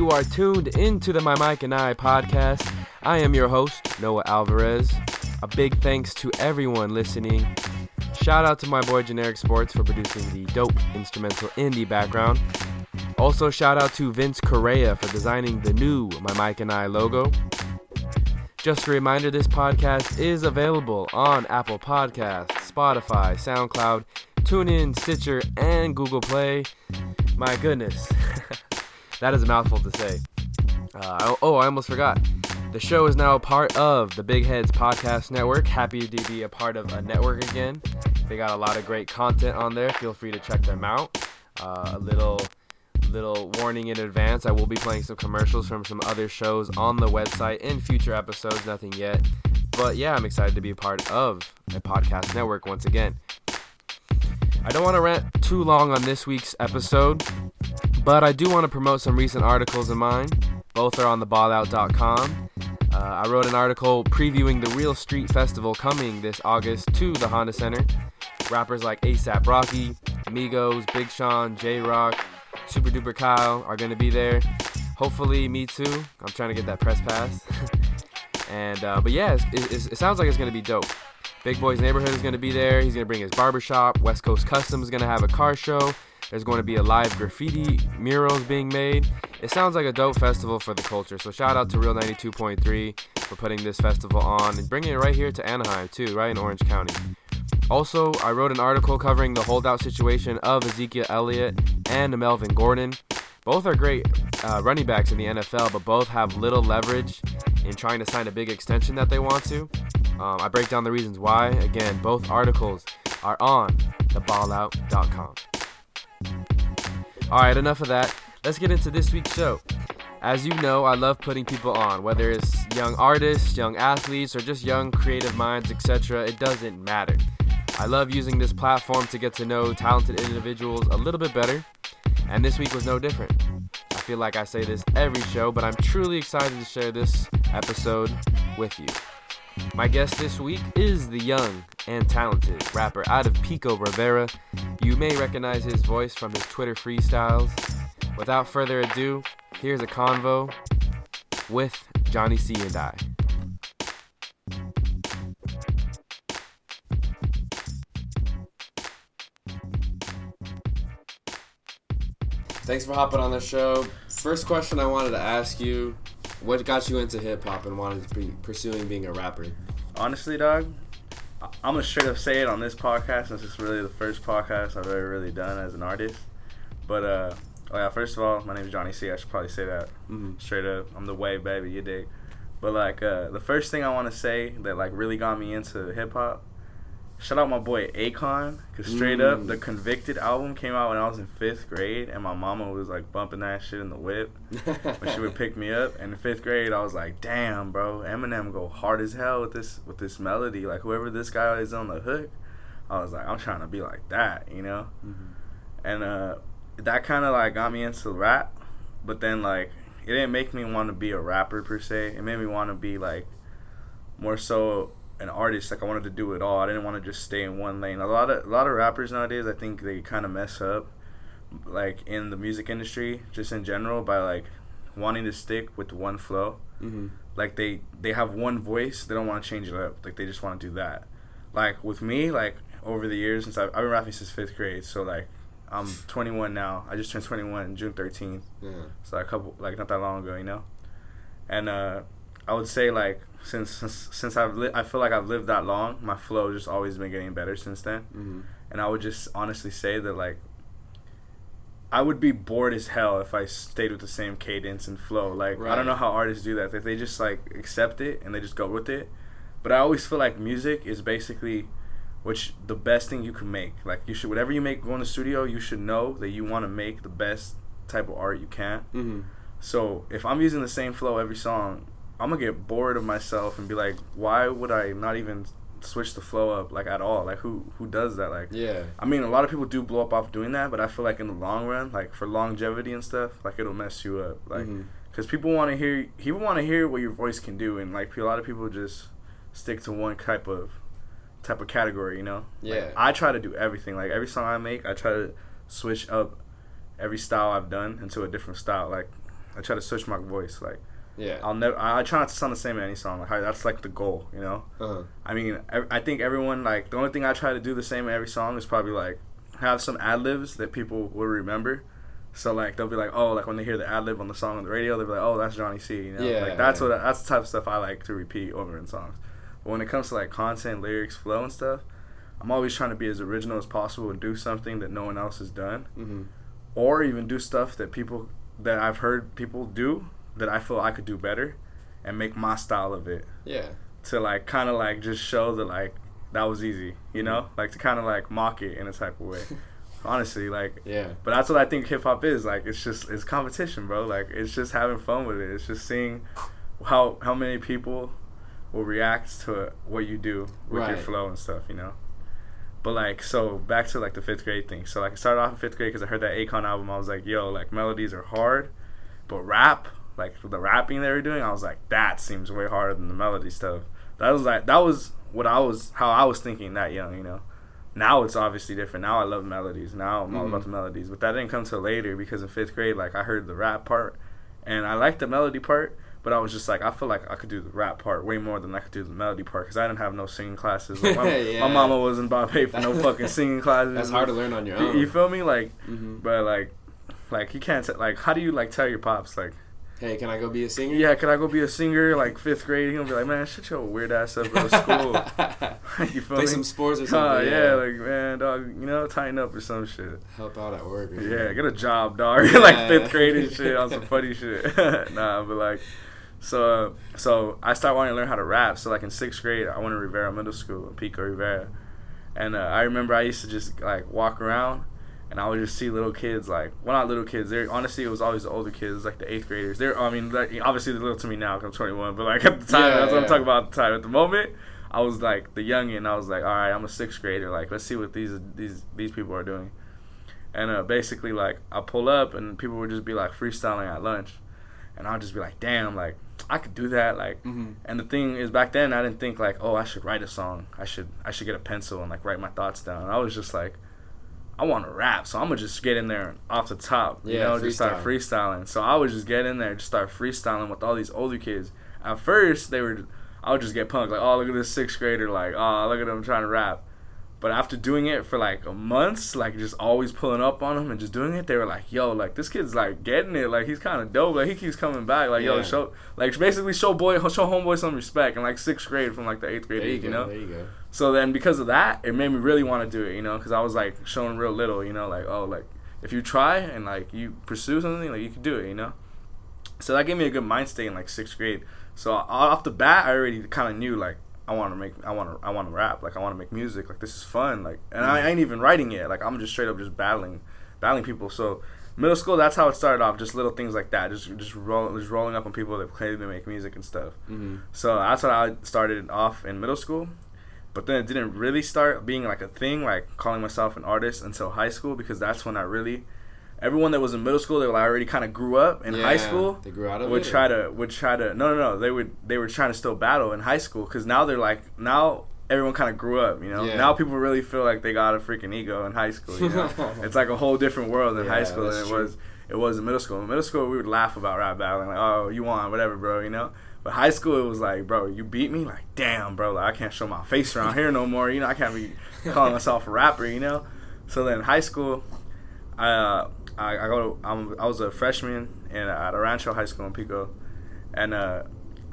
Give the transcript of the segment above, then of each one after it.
You are tuned into the My Mike and I podcast. I am your host, Noah Alvarez. A big thanks to everyone listening. Shout out to my boy Generic Sports for producing the dope instrumental indie background. Also, shout out to Vince Correa for designing the new My Mike and I logo. Just a reminder this podcast is available on Apple Podcasts, Spotify, SoundCloud, TuneIn, Stitcher, and Google Play. My goodness, that is a mouthful to say. Uh, oh, I almost forgot. The show is now a part of the Big Heads Podcast Network. Happy to be a part of a network again. They got a lot of great content on there. Feel free to check them out. Uh, a little little warning in advance. I will be playing some commercials from some other shows on the website in future episodes. Nothing yet. But yeah, I'm excited to be a part of a podcast network once again. I don't want to rant too long on this week's episode, but I do want to promote some recent articles of mine. Both are on theballout.com. Uh, I wrote an article previewing the Real Street Festival coming this August to the Honda Center. Rappers like ASAP Rocky, Migos, Big Sean, Jay Rock, Super Duper Kyle are going to be there. Hopefully, me too. I'm trying to get that press pass. and uh, but yeah, it sounds like it's going to be dope. Big Boy's Neighborhood is going to be there. He's going to bring his barbershop. West Coast Customs is going to have a car show. There's going to be a live graffiti murals being made. It sounds like a dope festival for the culture. So shout out to Real 92.3 for putting this festival on and bringing it right here to Anaheim too, right in Orange County. Also, I wrote an article covering the holdout situation of Ezekiel Elliott and Melvin Gordon. Both are great uh, running backs in the NFL, but both have little leverage in trying to sign a big extension that they want to. Um, I break down the reasons why. Again, both articles are on theballout.com. All right, enough of that. Let's get into this week's show. As you know, I love putting people on, whether it's young artists, young athletes, or just young creative minds, etc. It doesn't matter. I love using this platform to get to know talented individuals a little bit better, and this week was no different. I feel like I say this every show, but I'm truly excited to share this episode with you. My guest this week is the young and talented rapper out of Pico Rivera. You may recognize his voice from his Twitter freestyles. Without further ado, here's a convo with Johnny C and I. Thanks for hopping on the show. First question I wanted to ask you what got you into hip hop and wanted to be pursuing being a rapper? Honestly, dog, I'm gonna straight up say it on this podcast since it's really the first podcast I've ever really done as an artist. But uh, oh yeah, first of all, my name is Johnny C. I should probably say that mm-hmm. straight up. I'm the wave baby, you dig? But like uh, the first thing I want to say that like really got me into hip hop Shout out my boy Akon, cause straight mm. up, the mm. Konvicted album came out when I was in fifth grade, and my mama was like bumping that shit in the whip when she would pick me up. And in fifth grade, I was like, "Damn, bro, Eminem go hard as hell with this with this melody. Like whoever this guy is on the hook, I was like, I'm trying to be like that, you know." Mm-hmm. And uh, that kind of like got me into rap, but then like it didn't make me want to be a rapper per se. It made me want to be like more so an artist. Like I wanted to do it all. I didn't want to just stay in one lane. A lot of a lot of rappers nowadays, I think they kind of mess up, like in the music industry, just in general, by like wanting to stick with one flow. Mm-hmm. Like they they have one voice, they don't want to change it up. Like they just want to do that. Like with me, like over the years since I've, I've been rapping since fifth grade, so like I'm 21 now. I just turned 21 June 13th. Yeah. So like a couple, like not that long ago, you know. And uh, I would say like since since, since I've li- I feel like I've lived that long, my flow just always been getting better since then. Mm-hmm. And I would just honestly say that like I would be bored as hell if I stayed with the same cadence and flow. Like right. I don't know how artists do that. If they just like accept it and they just go with it. But I always feel like music is basically which the best thing you can make. Like you should whatever you make go in the studio, you should know that you want to make the best type of art you can. Mm-hmm. So if I'm using the same flow every song, I'm gonna get bored of myself and be like, why would I not even switch the flow up like at all? Like who who does that? Like yeah. I mean, a lot of people do blow up off doing that, but I feel like in the long run, like for longevity and stuff, like it'll mess you up. Like because mm-hmm. people want to hear people want to hear what your voice can do, and like a lot of people just stick to one type of type of category. You know? Yeah. Like, I try to do everything. Like every song I make, I try to switch up every style I've done into a different style. Like I try to switch my voice. Like Yeah. I'll never. I, I try not to sound the same in any song. Like I- that's like the goal, you know. Uh-huh. I mean, I, I think everyone like the only thing I try to do the same in every song is probably like have some ad libs that people will remember. So like they'll be like, oh, like when they hear the ad lib on the song on the radio, they'll be like, oh, that's Johnny C. You know, Yeah, like that's yeah. what that's the type of stuff I like to repeat over in songs. But when it comes to like content, lyrics, flow, and stuff, I'm always trying to be as original as possible and do something that no one else has done, Mm-hmm. or even do stuff that people that I've heard people do that I feel I could do better, and make my style of it Yeah. to like kind of like just show that like that was easy, you know, Mm-hmm. like to kind of like mock it in a type of way. Honestly, like, Yeah. but that's what I think hip hop is. Like, it's just it's competition, bro. Like, it's just having fun with it. It's just seeing how how many people will react to what you do with your flow and stuff, you know. But like, so back to like the fifth grade thing. So like, I started off in fifth grade because I heard that Akon album. I was like, yo, like melodies are hard, but rap, like the rapping they were doing, I was like, that seems way harder than the melody stuff. That was like that was what I was how I was thinking that young, you know. Now it's obviously different. Now I love melodies. Now I'm all Mhm. about the melodies. But that didn't come till later because in fifth grade, like I heard the rap part, and I liked the melody part. But I was just like, I feel like I could do the rap part way more than I could do the melody part because I didn't have no singing classes. Like, my, Yeah. my mama wasn't about to pay for no fucking singing classes. That's hard to learn on your own. you feel me? Like, hmm but like, like you can't t- like. How do you like tell your pops like, Hey, can I go be a singer? yeah, can I go be a singer? Like fifth grade, he'll be like, man, shut your weird ass up. Go to school. you feel Play me? some sports or Oh, something. yeah, like man, dog, you know, tighten up or some shit. help out at work. Or Yeah, something. get a job, dog. like fifth grade and shit on some funny shit. nah, but like, so uh, so I started wanting to learn how to rap. So like in sixth grade, I went to Rivera Middle School, Pico Rivera, and uh, I remember I used to just like walk around. And I would just see little kids, like, well, not little kids. They're honestly, it was always the older kids, like the eighth graders. They're, I mean, like, obviously they're little to me now because I'm 21, but like at the time, Yeah, that's what I'm talking about. At the time, at the moment, I was like the youngin. I was like, all right, I'm a sixth grader. Like, let's see what these these these people are doing. And uh, basically, like, I pull up and people would just be like freestyling at lunch, and I'll just be like, damn, like I could do that. Like, Mhm. and the thing is, back then I didn't think like, oh, I should write a song. I should I should get a pencil and like write my thoughts down. I was just like, I want to rap, so I'm gonna just get in there off the top. You Yeah, know, just start freestyling. So I would just get in there, just start freestyling with all these older kids. At first, they were, I would just get punked like, oh, look at this sixth grader, like, oh, look at him trying to rap. But after doing it for like months, like just always pulling up on him and just doing it, they were like, "Yo, like this kid's like getting it. Like he's kind of dope. Like he keeps coming back. Like yo, show like basically show boy, show homeboy some respect." And like sixth grade from like the eighth grade, There you go. you know. There you go. So then because of that, it made me really want to do it, you know, because I was like showing real little, you know, like oh, like if you try and like you pursue something, like you can do it, you know. So that gave me a good mind state in like sixth grade. So off the bat, I already kind of knew like I want to make, I want to, I want to rap, like I want to make music, like this is fun, like, and I, ain't even writing yet, like I'm just straight up just battling, battling people. So middle school, that's how it started off, just little things like that, just just roll, just rolling up on people that claim to make music and stuff. hmm So that's how I started off in middle school. But then it didn't really start being like a thing, like calling myself an artist until high school because that's when I really everyone that was in middle school, they were like, already kind of grew up in high school. They grew out of Would it. try or- to would try to no no no they would they were trying to still battle in high school because now they're like now everyone kind of grew up you know Yeah. now people really feel like they got a freaking ego in high school you know it's like a whole different world in high school than it true. was it was in middle school in middle school we would laugh about rap battling like oh you won whatever bro you know but high school it was like bro you beat me? Like damn bro. Like I can't show my face around here no more. You know I can't be calling myself a rapper you know? So then high school I uh, I, I go to, I'm, I was a freshman in at Rancho High School in Pico, and uh,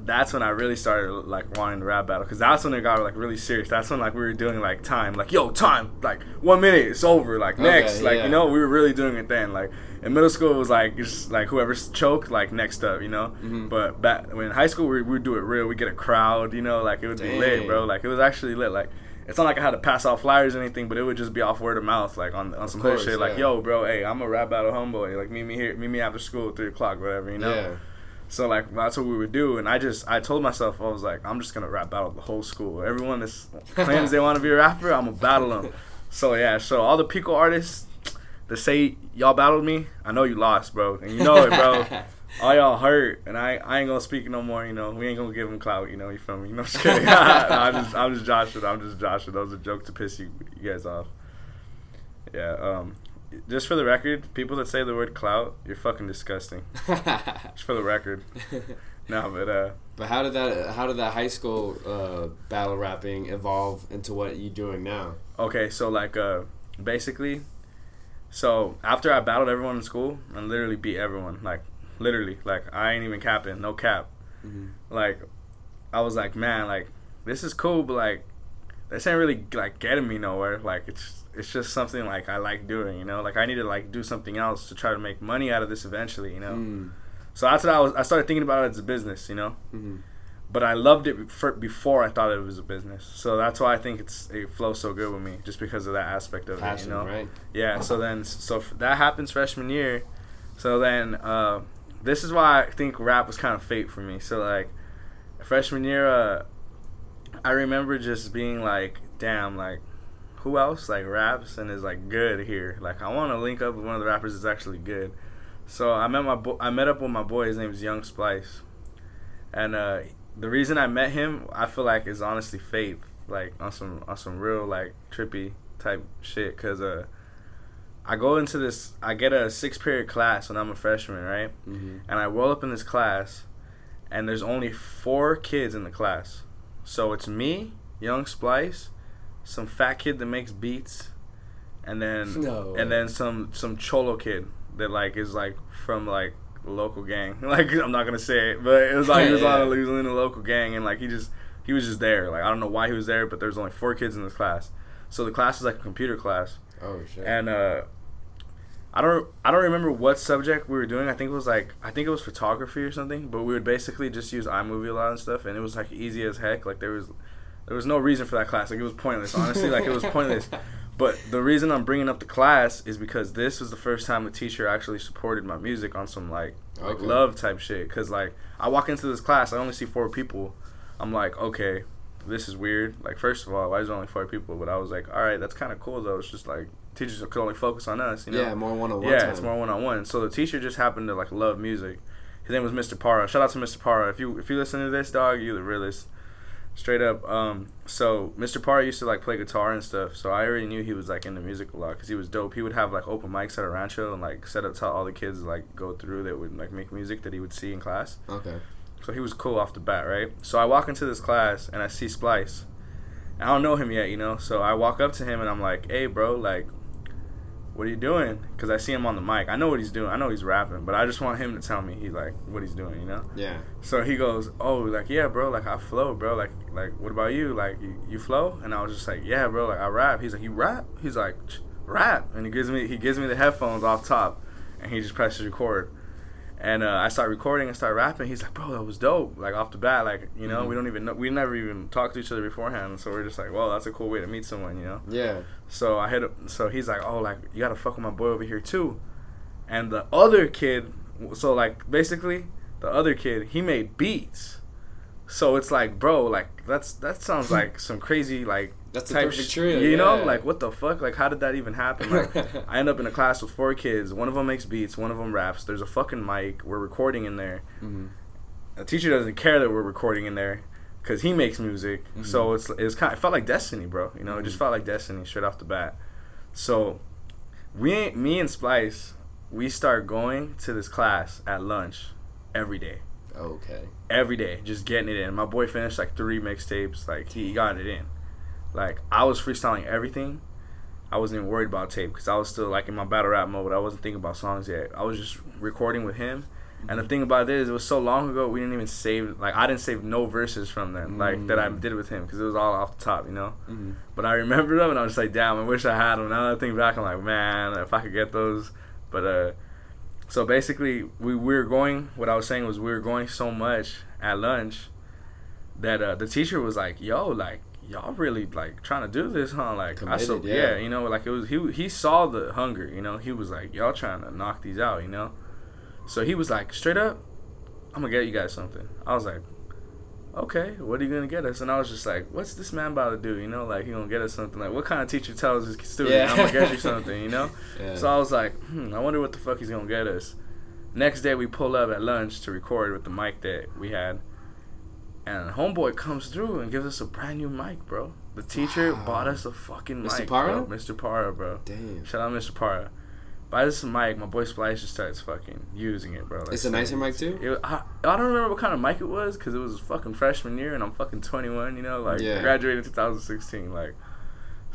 that's when I really started like wanting to rap battle. Because that's when it got like really serious. That's when like we were doing like time, like yo time, like one minute it's over, like Okay, next, like yeah. you know we were really doing it then. Like in middle school it was like just like whoever's choked like next up, you know. Mhm. But back when in high school we would do it real. We get a crowd, you know, like it would be lit, bro. Like it was actually lit. Like it's not like I had to pass out flyers or anything, but it would just be off word of mouth, like on on some course, shit. Like yeah. yo, bro, hey, I'm a rap battle homeboy. Like meet me here, meet me after school, three o'clock, whatever, you know. Yeah. So like that's what we would do, and I just I told myself I was like I'm just gonna rap battle the whole school. Everyone that claims they want to be a rapper, I'm gonna battle them. So yeah, so all the Pico artists that say y'all battled me, I know you lost, bro, and you know it, bro. all y'all hurt, and I, I ain't gonna speak no more. You know, we ain't gonna give him clout. You know, you feel me? You know, just kidding. no, I'm just I'm just joshing. I'm just joshing. That was a joke to piss you, you guys off. Yeah. Um. just for the record, people that say the word clout, you're fucking disgusting. just for the record. No, but uh. But how did that how did that high school uh, battle rapping evolve into what you're doing now? Okay, so like uh, basically, so after I battled everyone in school and literally beat everyone, like literally, like I ain't even capping, no cap. Mm-hmm. Like, I was like, man, like this is cool, but like this ain't really like getting me nowhere. Like it's it's just something like I like doing, you know. Like I need to like do something else to try to make money out of this eventually, you know. Mm. So what I was. I started thinking about it as a business, you know. Mm-hmm. But I loved it before I thought it was a business. So that's why I think it's it flows so good with me, just because of that aspect of Passion, it, you know. Right. Yeah. So then, so that happens freshman year. So then, uh, this is why I think rap was kind of fate for me. So like, freshman year, uh, I remember just being like, damn, like who else like raps and is like good here? Like I want to link up with one of the rappers that's actually good. So I met my bo- I met up with my boy. His name is Young Splice, and uh, the reason I met him, I feel like is honestly faith, Like on some on some real like trippy type shit. Cause uh, I go into this. I get a six period class when I'm a freshman, right? Mm-hmm. And I roll up in this class, and there's only four kids in the class. So it's me, Young Splice, some fat kid that makes beats, and then no and then some some cholo kid that like is like from like local gang. Like I'm not gonna say it, but it was like he was on he was in a local gang and like he just he was just there. Like I don't know why he was there, but there's only four kids in this class. So the class is like a computer class. Oh shit. And uh I don't I don't remember what subject we were doing. I think it was like I think it was photography or something, but we would basically just use iMovie a lot and stuff and it was like easy as heck. Like there was there was no reason for that class. Like it was pointless. Honestly, like it was pointless. But the reason I'm bringing up the class is because this was the first time the teacher actually supported my music on some like, okay. like love type shit. Cause like I walk into this class, I only see four people. I'm like, okay, this is weird. Like first of all, why is there only four people? But I was like, all right, that's kind of cool though. It's just like teachers could only focus on us. You know? Yeah, more one on one. Yeah, time. it's more one on one. So the teacher just happened to like love music. His name was Mr. Para. Shout out to Mr. Para. If you if you listen to this dog, you the realest straight up. Um, so Mr. Parr used to like play guitar and stuff. So I already knew he was like into music a lot because he was dope. He would have like open mics at a rancho and like set up to all the kids like go through that would like make music that he would see in class. Okay. So he was cool off the bat, right? So I walk into this class and I see Splice. I don't know him yet, you know. So I walk up to him and I'm like, "Hey, bro, like, what are you doing? Because I see him on the mic. I know what he's doing. I know he's rapping, but I just want him to tell me he's like what he's doing, you know? Yeah. So he goes, oh, like yeah, bro, like I flow, bro, like like what about you? Like you, you flow? And I was just like, yeah, bro, like I rap. He's like, you rap? He's like, rap, and he gives me he gives me the headphones off top, and he just presses record. And uh, I start recording and start rapping. He's like, "Bro, that was dope!" Like off the bat, like you know, mm-hmm. we don't even know, we never even talked to each other beforehand. So we're just like, "Well, that's a cool way to meet someone," you know? Yeah. So I hit. So he's like, "Oh, like you gotta fuck with my boy over here too," and the other kid. So like basically, the other kid he made beats. So it's like, bro, like that's that sounds like some crazy like that's type perfect trio. You yeah. know, like what the fuck? Like how did that even happen? Like I end up in a class with four kids. One of them makes beats. One of them raps. There's a fucking mic. We're recording in there. Mm-hmm. The teacher doesn't care that we're recording in there because he makes music. Mm-hmm. So it's it's kind. Of, it felt like destiny, bro. You know, mm-hmm. it just mm-hmm. felt like destiny straight off the bat. So we, me and Splice, we start going to this class at lunch every day. Okay. Every day, just getting it in. My boy finished like three mixtapes. Like he got it in. Like I was freestyling everything. I wasn't even worried about tape because I was still like in my battle rap mode. I wasn't thinking about songs yet. I was just recording with him. Mm-hmm. And the thing about this, it was so long ago. We didn't even save like I didn't save no verses from them mm-hmm. like that I mm. did with him because it was all off the top, you know. Mm-hmm. But I remember them and I was like, damn, I wish I had them. Now that I think back, I'm like, man, if I could get those. But uh, so basically, we, we were going. What I was saying was we were going so much at lunch that uh, the teacher was like, yo, like y'all really like trying to do this, huh? Like Committed, I so yeah. yeah, you know, like it was he he saw the hunger, you know. He was like, y'all trying to knock these out, you know. So he was like, straight up, I'm gonna get you guys something. I was like, okay, what are you gonna get us? And I was just like, what's this man about to do? You know, like he gonna get us something. Like what kind of teacher tells his student, yeah. I'm gonna get you something? You know. Yeah. So I was like, hmm, I wonder what the fuck he's gonna get us. Next day we pull up at lunch to record with the mic that we had and homeboy comes through and gives us a brand new mic, bro. The teacher wow. bought us a fucking Mr. mic, Para? bro. Mr. Para, bro. Damn. Shout out Mr. Para. buy this mic. My boy Splice just starts fucking using it, bro. Like, It's a nicer mic too. It, I, I don't remember what kind of mic it was because it was fucking freshman year and I'm fucking 21. You know, like Yeah. graduated 2016. Like,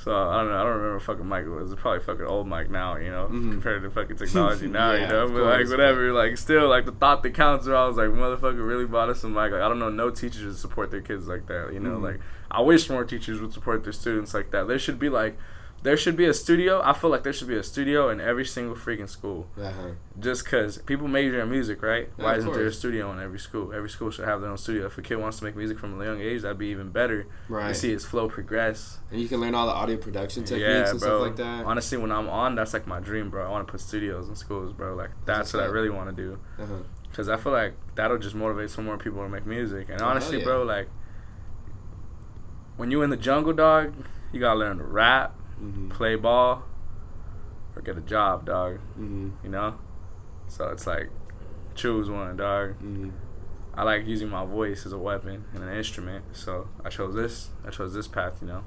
so I don't know. I don't remember fucking mic. it was. Probably fucking old mic now. You know, Mhm. compared to fucking technology now. Yeah, you know, but like course, whatever. Like still, like the thought that counts. Or I was like, motherfucker, really bought us some mic. Like I don't know, no teachers would support their kids like that. You know, Mhm. like I wish more teachers would support their students like that. There should be like. There should be a studio. I feel like there should be a studio in every single freaking school Uh-huh. just because people major in music, right? Yeah, Why isn't there a studio in every school? Every school should have their own studio. If a kid wants to make music from a young age, that'd be even better. Right. You see his flow progress. And you can learn all the audio production techniques yeah, and bro. stuff like that. Honestly, when I'm on, that's like my dream, bro. I want to put studios in schools, bro. Like that's That's what I really want to do. Uh-huh. Cause I feel like that'll just motivate some more people to make music. And Oh, honestly, yeah. bro, like when you in the jungle, dog, you gotta learn to rap, Mhm. play ball, or get a job, dog. Mhm. You know. So it's like choose one, dog. Mhm. I like using my voice as a weapon and an instrument, so I chose this. I chose this path, you know.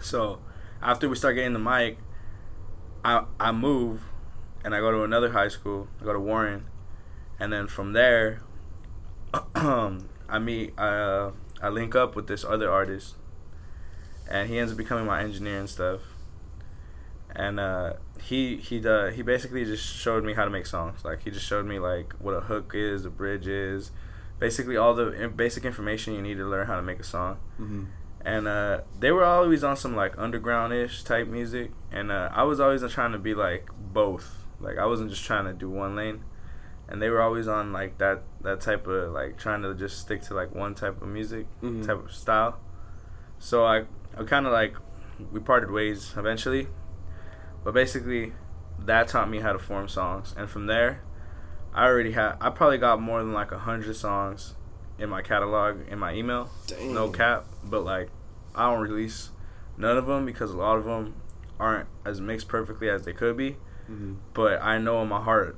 So after we start getting the mic, I I move, and I go to another high school. I go to Warren, and then from there, I meet uh, I link up with this other artist, and he ends up becoming my engineer and stuff. And uh, he he uh, he basically just showed me how to make songs. Like he just showed me like what a hook is, a bridge is, basically all the basic information you need to learn how to make a song. Mhm. And uh, they were always on some like underground-ish type music, and uh, I was always trying to be like both. Like I wasn't just trying to do one lane, and they were always on like that that type of like trying to just stick to like one type of music Mhm. type of style. So I I kind of like we parted ways eventually, but basically that taught me how to form songs, and from there, I already had I probably got more than like a hundred songs in my catalog in my email. Dang. No cap, but like I don't release none of them because a lot of them aren't as mixed perfectly as they could be. Mhm. But I know in my heart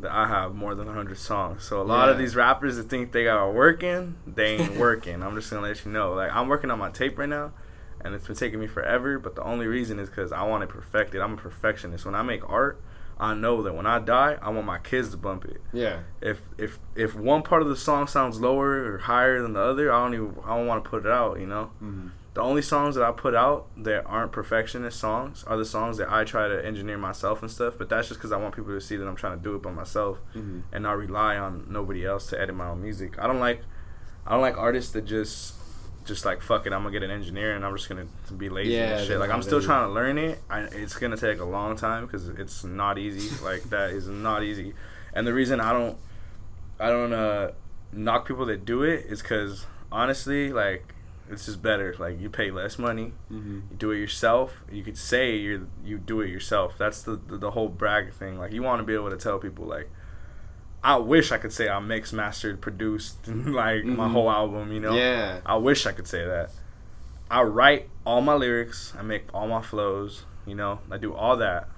that I have more than 100 songs. So a lot of these rappers that think they are working, they ain't working. I'm just gonna let you know. Like I'm working on my tape right now, and it's been taking me forever. But the only reason is because I want it perfected. I'm a perfectionist. When I make art, I know that when I die, I want my kids to bump it. Yeah. If if if one part of the song sounds lower or higher than the other, I don't even I don't want to put it out. You know. Mhm. The only songs that I put out that aren't perfectionist songs are the songs that I try to engineer myself and stuff. But that's just because I want people to see that I'm trying to do it by myself Mhm. and not rely on nobody else to edit my own music. I don't like, I don't like artists that just, just like fuck it. I'm gonna get an engineer and I'm just gonna be lazy Yeah, and shit. Like I'm still trying to learn it. I, it's gonna take a long time because it's not easy. like that is not easy. And the reason I don't, I don't uh knock people that do it is because honestly, like it's just better. Like you pay less money, Mhm. you do it yourself. You could say you you do it yourself. That's the, the the whole brag thing. Like you want to be able to tell people like, I wish I could say I mixed, mastered, produced like my Mhm. whole album. You know, Yeah. I wish I could say that. I write all my lyrics. I make all my flows. You know, I do all that.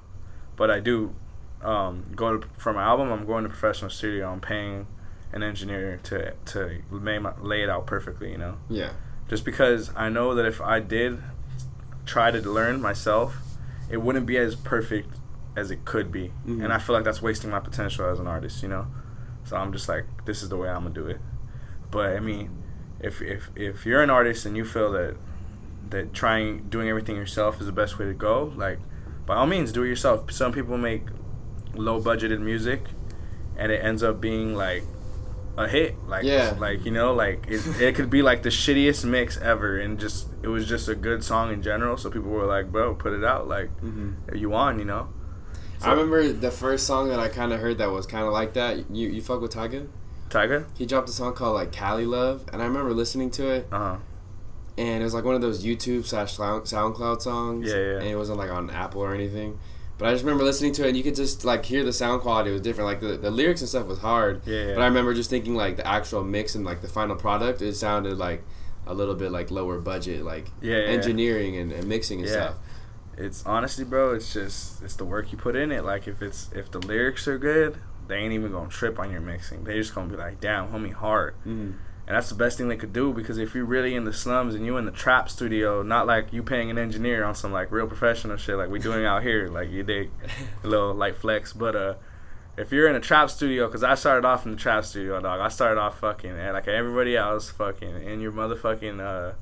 But I do um, go to for my album. I'm going to professional studio. I'm paying an engineer to to lay, my, lay it out perfectly. You know Yeah. just because I know that if I did try to learn myself, it wouldn't be as perfect as it could be, Mhm. and I feel like that's wasting my potential as an artist, you know. So I'm just like, this is the way I'm gonna do it. But I mean, if if if you're an artist and you feel that that trying doing everything yourself is the best way to go, like by all means do it yourself. Some people make low budgeted music, and it ends up being like a hit. Like Yeah. like you know, like it, it could be like the shittiest mix ever, and just it was just a good song in general. So people were like, "Bro, put it out." Like Mhm. you on, you know. I remember the first song that I kind of heard that was kind of like that. You you fuck with Tyga? Tyga. He dropped a song called like Cali Love, and I remember listening to it, Uh huh. and it was like one of those YouTube slash SoundCloud songs. Yeah, yeah. And it wasn't like on Apple or anything. But I just remember listening to it, and you could just like hear the sound quality was different. Like the, the lyrics and stuff was hard. Yeah, yeah. But I remember just thinking like the actual mix and like the final product, it sounded like a little bit like lower budget, like Yeah, yeah, yeah. engineering and, and mixing and Yeah. stuff. It's honestly, bro. It's just it's the work you put in it. Like if it's if the lyrics are good, they ain't even gonna trip on your mixing. They just gonna be like, "Damn, homie, hard." Mm-hmm. And that's the best thing they could do because if you're really in the slums and you in the trap studio, not like you paying an engineer on some like real professional shit like we doing out here, like you dig, a little light flex. But uh, if you're in a trap studio, because I started off in the trap studio, dog. I started off fucking and like everybody else, fucking in your motherfucking uh,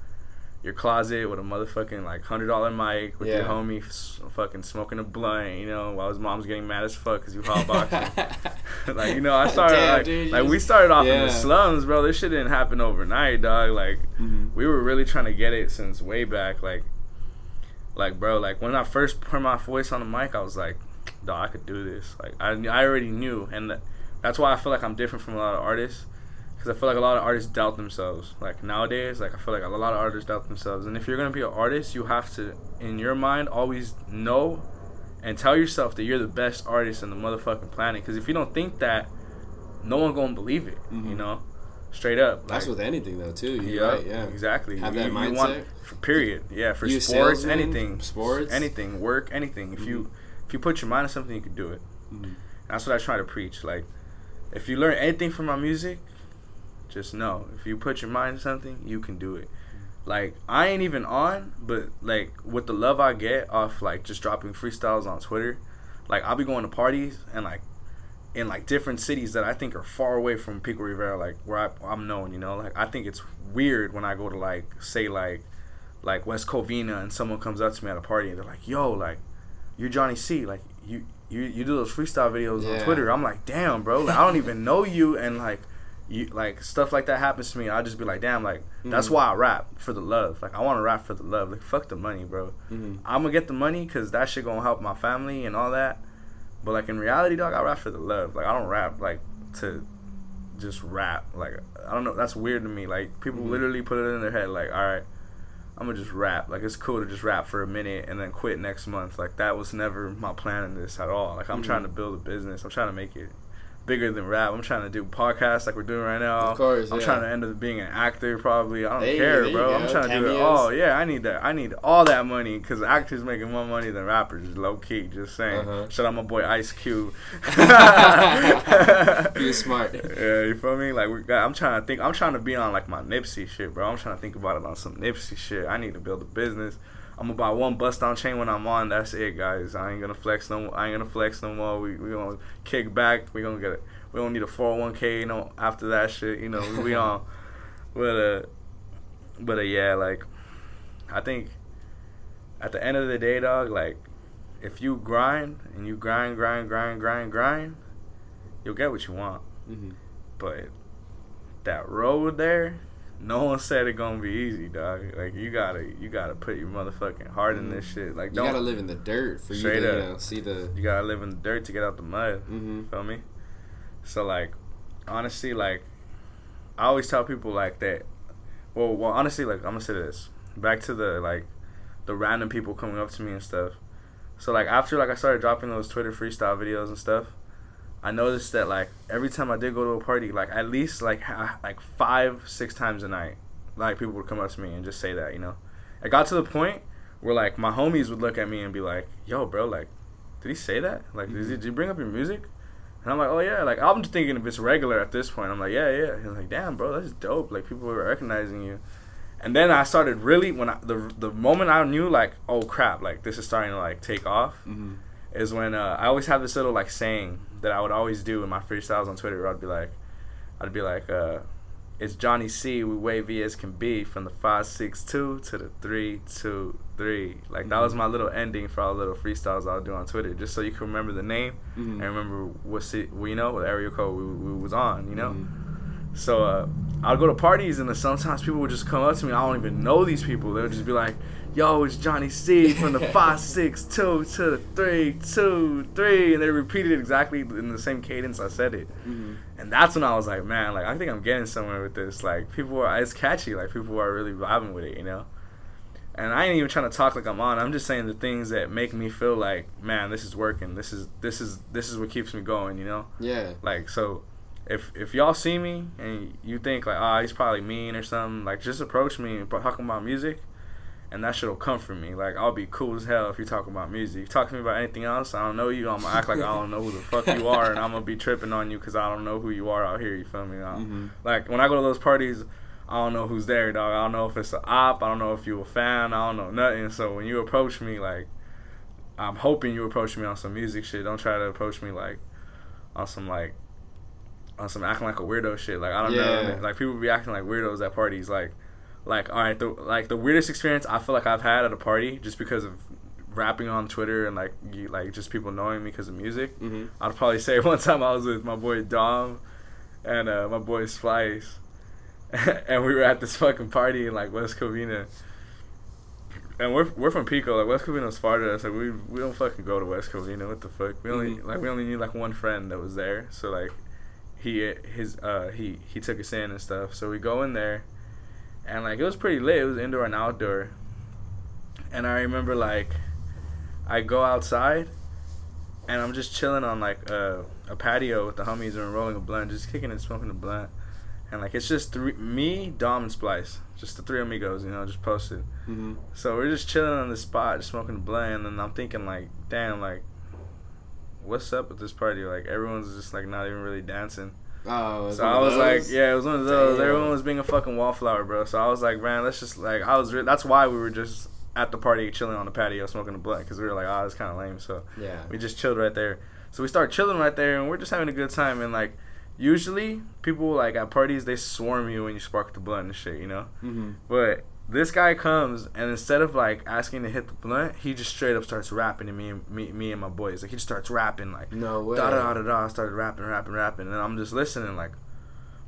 your closet with a motherfucking like hundred dollar mic with your homie s- fucking smoking a blunt, you know, while his mom's getting mad as fuck because you hotboxing. like you know, I started Damn, like, dude, like we started off in the slums, bro. This shit didn't happen overnight, dog. Like Mhm. we were really trying to get it since way back. Like, like bro, like when I first put my voice on the mic, I was like, dog, I could do this. Like I, I already knew, and th- that's why I feel like I'm different from a lot of artists. Because I feel like a lot of artists doubt themselves. Like nowadays, like I feel like a lot of artists doubt themselves. And if you're gonna be an artist, you have to, in your mind, always know and tell yourself that you're the best artist in the motherfucking planet. Because if you don't think that, no one gonna believe it. You Mhm. know, straight up. That's Like, with anything though too. You're yeah, right. Yeah. exactly. Have You- that you mindset. want- for- period. Yeah, for You sports, anything, sports. anything, work, anything. If you if you put your mind to something, you can do it. Mhm. That's what I try to preach. Like, if you learn anything from my music, just know if you put your mind to something, you can do it. Like I ain't even on, but like with the love I get off like just dropping freestyles on Twitter, like I'll be going to parties and like in like different cities that I think are far away from Pico Rivera, like where I, I'm known. You know, like I think it's weird when I go to like say like like West Covina and someone comes up to me at a party and they're like, "Yo, like you're Johnny C, like you you you do those freestyle videos on Twitter." I'm like, "Damn, bro, like, I don't even know you," and like you like stuff like that happens to me. I just be like, "Damn, like that's Mhm. why I rap for the love. Like I want to rap for the love. Like fuck the money, bro. Mhm. I'm gonna get the money because that shit gonna help my family and all that. But like in reality, dog, I rap for the love. Like I don't rap like to just rap. Like I don't know. That's weird to me. Like people Mhm. literally put it in their head. Like all right, I'm gonna just rap. Like it's cool to just rap for a minute and then quit next month. Like that was never my plan in this at all. Like I'm Mhm. trying to build a business. I'm trying to make it bigger than rap. I'm trying to do podcasts like we're doing right now. Of course, I'm yeah. trying to end up being an actor probably. I don't Hey, care, bro. I'm trying to do it all. Yeah, I need that. I need all that money because actors making more money than rappers. Low key, just saying. Uh-huh. Shout out my boy Ice Cube. You smart. Yeah, you feel me? Like we got, I'm trying to think. I'm trying to be on like my Nipsey shit, bro. I'm trying to think about it on some Nipsey shit. I need to build a business. I'm gonna buy one bust down chain when I'm on. That's it, guys. I ain't gonna flex no. I ain't gonna flex no more. We we gonna kick back. We gonna get it. We don't need a 401k. You know, after that shit, you know, we, on. But uh, but uh, yeah, like, I think at the end of the day, dog, like, if you grind and you grind, grind, grind, grind, grind, you'll get what you want. Mhm. But that road there, no one said it gonna be easy, dog. Like you gotta, you gotta put your motherfucking heart in this shit. Like You gotta live in the dirt for you to you know, see the. you gotta live in the dirt to get out the mud. hmm Feel me? So like, honestly, like, I always tell people like that. Well, well, honestly, like I'm gonna say this. Back to the like, the random people coming up to me and stuff. So like after like I started dropping those Twitter freestyle videos and stuff, I noticed that like every time I did go to a party, like at least like ha- like five six times a night, like people would come up to me and just say that, you know. It got to the point where like my homies would look at me and be like, "Yo, bro, like, did he say that? Like, did, did you bring up your music?" And I'm like, "Oh yeah." Like I'm just thinking if it's regular at this point. I'm like, "Yeah, yeah." He's like, "Damn, bro, that's dope. Like people are recognizing you." And then I started really when I, the the moment I knew like, "Oh crap! Like this is starting to like take off." hmm is when uh, I always have this little like saying that I would always do in my freestyles on Twitter. I'd be like, I'd be like, uh, "It's Johnny C. We wavy as can be from the five six two to the three two three. Like that was my little ending for all the little freestyles I'll do on Twitter, just so you can remember the name hmm and remember what city, we you know what area code we, we was on. You know. Mhm. So uh, I'd go to parties and then sometimes people would just come up to me. I don't even know these people. They would just be like, "Yo, it's Johnny C from the five six two to the three two three, and they repeated it exactly in the same cadence I said it. Mhm. And that's when I was like, man, like I think I'm getting somewhere with this. Like people are, it's catchy. Like people are really vibing with it, you know. And I ain't even trying to talk like I'm on. I'm just saying the things that make me feel like, man, this is working. This is this is this is what keeps me going, you know. Yeah. Like so, if if y'all see me and you think like, oh, he's probably mean or something, like just approach me and talk about music, and that shit'll come comfort me. Like I'll be cool as hell if you talk about music. You talk to me about anything else, I don't know you. I'm gonna act like I don't know who the fuck you are, and I'm gonna be tripping on you because I don't know who you are out here. You feel me? Mm-hmm. Like when I go to those parties, I don't know who's there, dog. I don't know if it's an op. I don't know if you a fan. I don't know nothing. So when you approach me, like I'm hoping you approach me on some music shit. Don't try to approach me like on some like on some acting like a weirdo shit. Like I don't Yeah. know. Like people be acting like weirdos at parties. Like like all right, the, like the weirdest experience I feel like I've had at a party just because of rapping on Twitter and like you, like just people knowing me because of music. Mm-hmm. I'd probably say one time I was with my boy Dom and uh, my boy Splice, and we were at this fucking party in like West Covina. And we're we're from Pico, like West Covina's far to us. Like we we don't fucking go to West Covina. What the fuck? We only Mhm. like we only need like one friend that was there. So like he his uh he he took us in and stuff. So we go in there, and like it was pretty lit. It was indoor and outdoor. And I remember like I go outside, and I'm just chilling on like uh, a patio with the homies and rolling a blunt, just kicking and smoking a blunt. And like it's just three, me, Dom, and Splice, just the three amigos, you know, just posted. Mm-hmm. So we're just chilling on the spot, just smoking a blunt, and then I'm thinking like, damn, like, what's up with this party? Like everyone's just like not even really dancing. Oh, So I was like, yeah, it was one of those. Damn. Everyone was being a fucking wallflower, bro. So I was like, man, let's just like, I was. Re- that's why we were just at the party, chilling on the patio, smoking a blunt, because we were like, oh, it's kind of lame. So yeah. we just chilled right there. So we start chilling right there, and we're just having a good time. And like, usually people like at parties they swarm you when you spark the blunt and shit, you know. Mm-hmm. But this guy comes and instead of like asking to hit the blunt, he just straight up starts rapping to me and me, me and my boys. Like he just starts rapping like No way. da da da da. I started rapping, rapping, rapping, and I'm just listening like,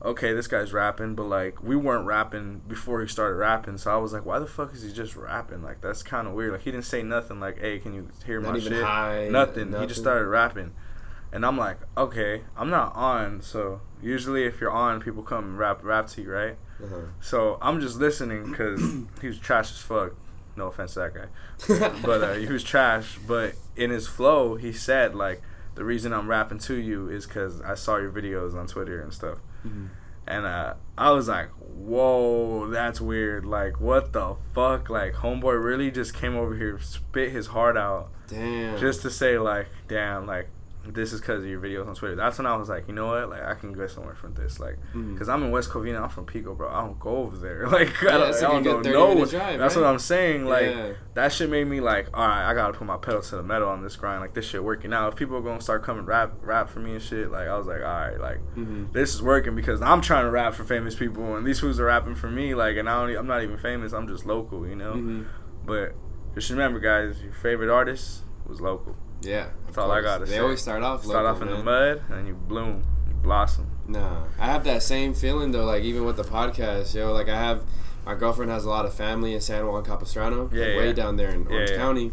okay, this guy's rapping, but like we weren't rapping before he started rapping, so I was like, why the fuck is he just rapping? Like that's kind of weird. Like he didn't say nothing. Like, hey, can you hear Not my shit? high. nothing. He just started rapping. And I'm like, okay, I'm not on, so usually if you're on, people come rap rap to you, right? Uh-huh. So I'm just listening because he was trash as fuck. No offense to that guy, but uh, he was trash. But in his flow, he said like, the reason I'm rapping to you is because I saw your videos on Twitter and stuff. Mhm. And uh, I was like, whoa, that's weird. Like, what the fuck? Like, homeboy really just came over here, spit his heart out Damn. just to say like, damn, like this is because of your videos on Twitter. That's when I was like, you know what, like I can go somewhere from this, like, because I'm in West Covina, I'm from Pico, bro. I don't go over there, like Yeah, I don't, it's I don't know. 30 minute what- drive, that's right? what I'm saying. Like Yeah. that shit made me like, all right, I gotta put my pedal to the metal on this grind. Like this shit working out. If people are gonna start coming rap rap for me and shit, like I was like, all right, like Mhm. this is working because I'm trying to rap for famous people, and these fools are rapping for me. Like, and I don't, I'm not even famous. I'm just local, you know. Mhm. But just remember, guys, your favorite artist was local. Yeah. That's all I gotta they say. always start off Start local, off in the mud and you bloom, you blossom. Nah, I have that same feeling though. Like even with the podcast, yo, like I have my girlfriend has a lot of family in San Juan Capistrano, like, Yeah, way yeah. down there in Orange yeah. County,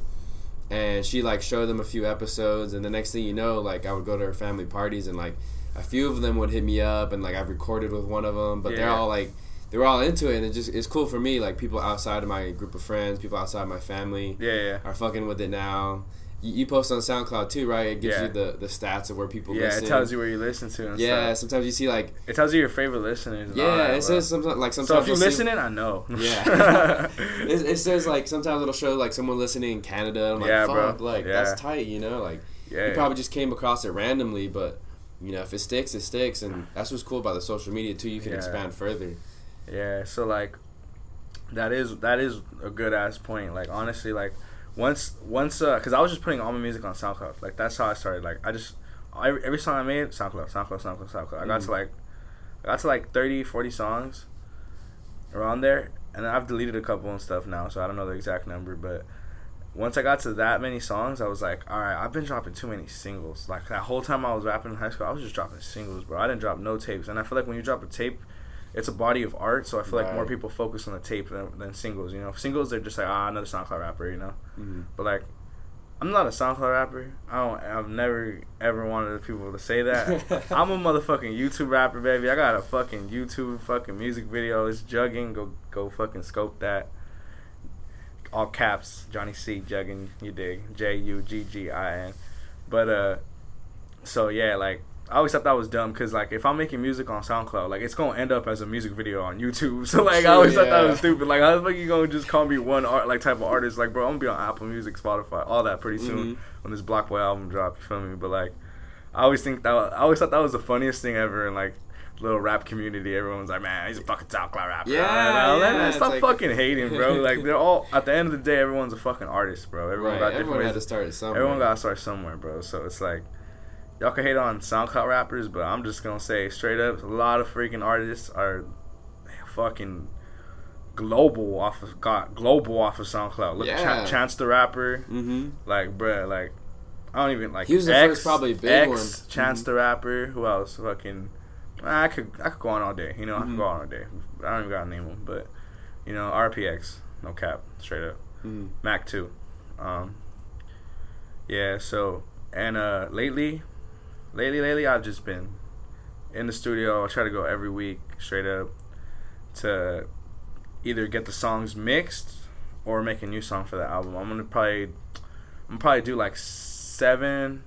and she like showed them a few episodes, and the next thing you know, like I would go to her family parties, and like a few of them would hit me up, and like I've recorded with one of them, but they're all like. They're all into it, and it just it's cool for me. Like people outside of my group of friends, people outside my family, Yeah, yeah. are fucking with it now. You, post on SoundCloud too, right? It gives Yeah. you the, the stats of where people Yeah, listen. it tells you where you listen to and Yeah, stuff. sometimes you see like It tells you your favorite listeners. yeah, that, it says sometimes like sometimes So if you you'll see- listening, I know. Yeah. it, it says like sometimes it'll show like someone listening in Canada. I'm like, Yeah, bro. like Yeah. that's tight, you know? Like yeah. you probably just came across it randomly, but you know, if it sticks, it sticks, and that's what's cool about the social media too. You can expand further. Yeah, so like that is that is a good ass point. Like honestly, like once once uh, cause I was just putting all my music on SoundCloud. Like that's how I started. Like I just every, every song I made SoundCloud, SoundCloud, SoundCloud, SoundCloud. I got to like I got to like 30, 40 songs around there, and I've deleted a couple and stuff now, so I don't know the exact number, but. Once I got to that many songs, I was like, all right, I've been dropping too many singles. Like that whole time I was rapping in high school, I was just dropping singles, bro. I didn't drop no tapes, and I feel like when you drop a tape, it's a body of art. So I feel like more people focus on the tape than, than singles. You know, singles they're just like ah another SoundCloud rapper. You know, Mm-hmm. but like I'm not a SoundCloud rapper. I don't. I've never ever wanted people to say that. I'm a motherfucking YouTube rapper, baby. I got a fucking YouTube fucking music video. It's jugging. Go go fucking scope that. All caps, Johnny C jugging. You dig? J U G G I N. But uh, so yeah, like I always thought that was dumb because like if I'm making music on SoundCloud, like it's gonna end up as a music video on YouTube. So like I always thought that was stupid. Like how the fuck you gonna just call me one art like type of artist? Like bro, I'm gonna be on Apple Music, Spotify, all that pretty soon Mhm. when this Block Boy album drop. You feel me? But like I always think that I always thought that was the funniest thing ever in like little rap community. Everyone's like, man, he's a fucking SoundCloud rapper. Yeah, like, yeah, man, stop like- fucking hating, bro. Like they're all at the end of the day, everyone's a fucking artist, bro. Everyone Right. got different Everyone ways to start somewhere. Everyone gotta start somewhere, bro. So it's like y'all can hate on SoundCloud rappers, but I'm just gonna say straight up, a lot of freaking artists are fucking global off of got global off of SoundCloud. Look Yeah. Ch- Chance the Rapper, Mm-hmm. like bruh, like I don't even like He was the X, first probably big X, one. Chance Mhm. the Rapper. Who else? Fucking I could I could go on all day. You know, I could Mhm. go on all day. I don't even gotta name them, but you know, RPX, no cap, straight up. Mm-hmm. Mac two. Um, yeah. So and uh, lately, lately, lately, I've just been in the studio. I try to go every week, straight up, to either get the songs mixed or make a new song for the album. I'm gonna probably, I'm probably do like seven,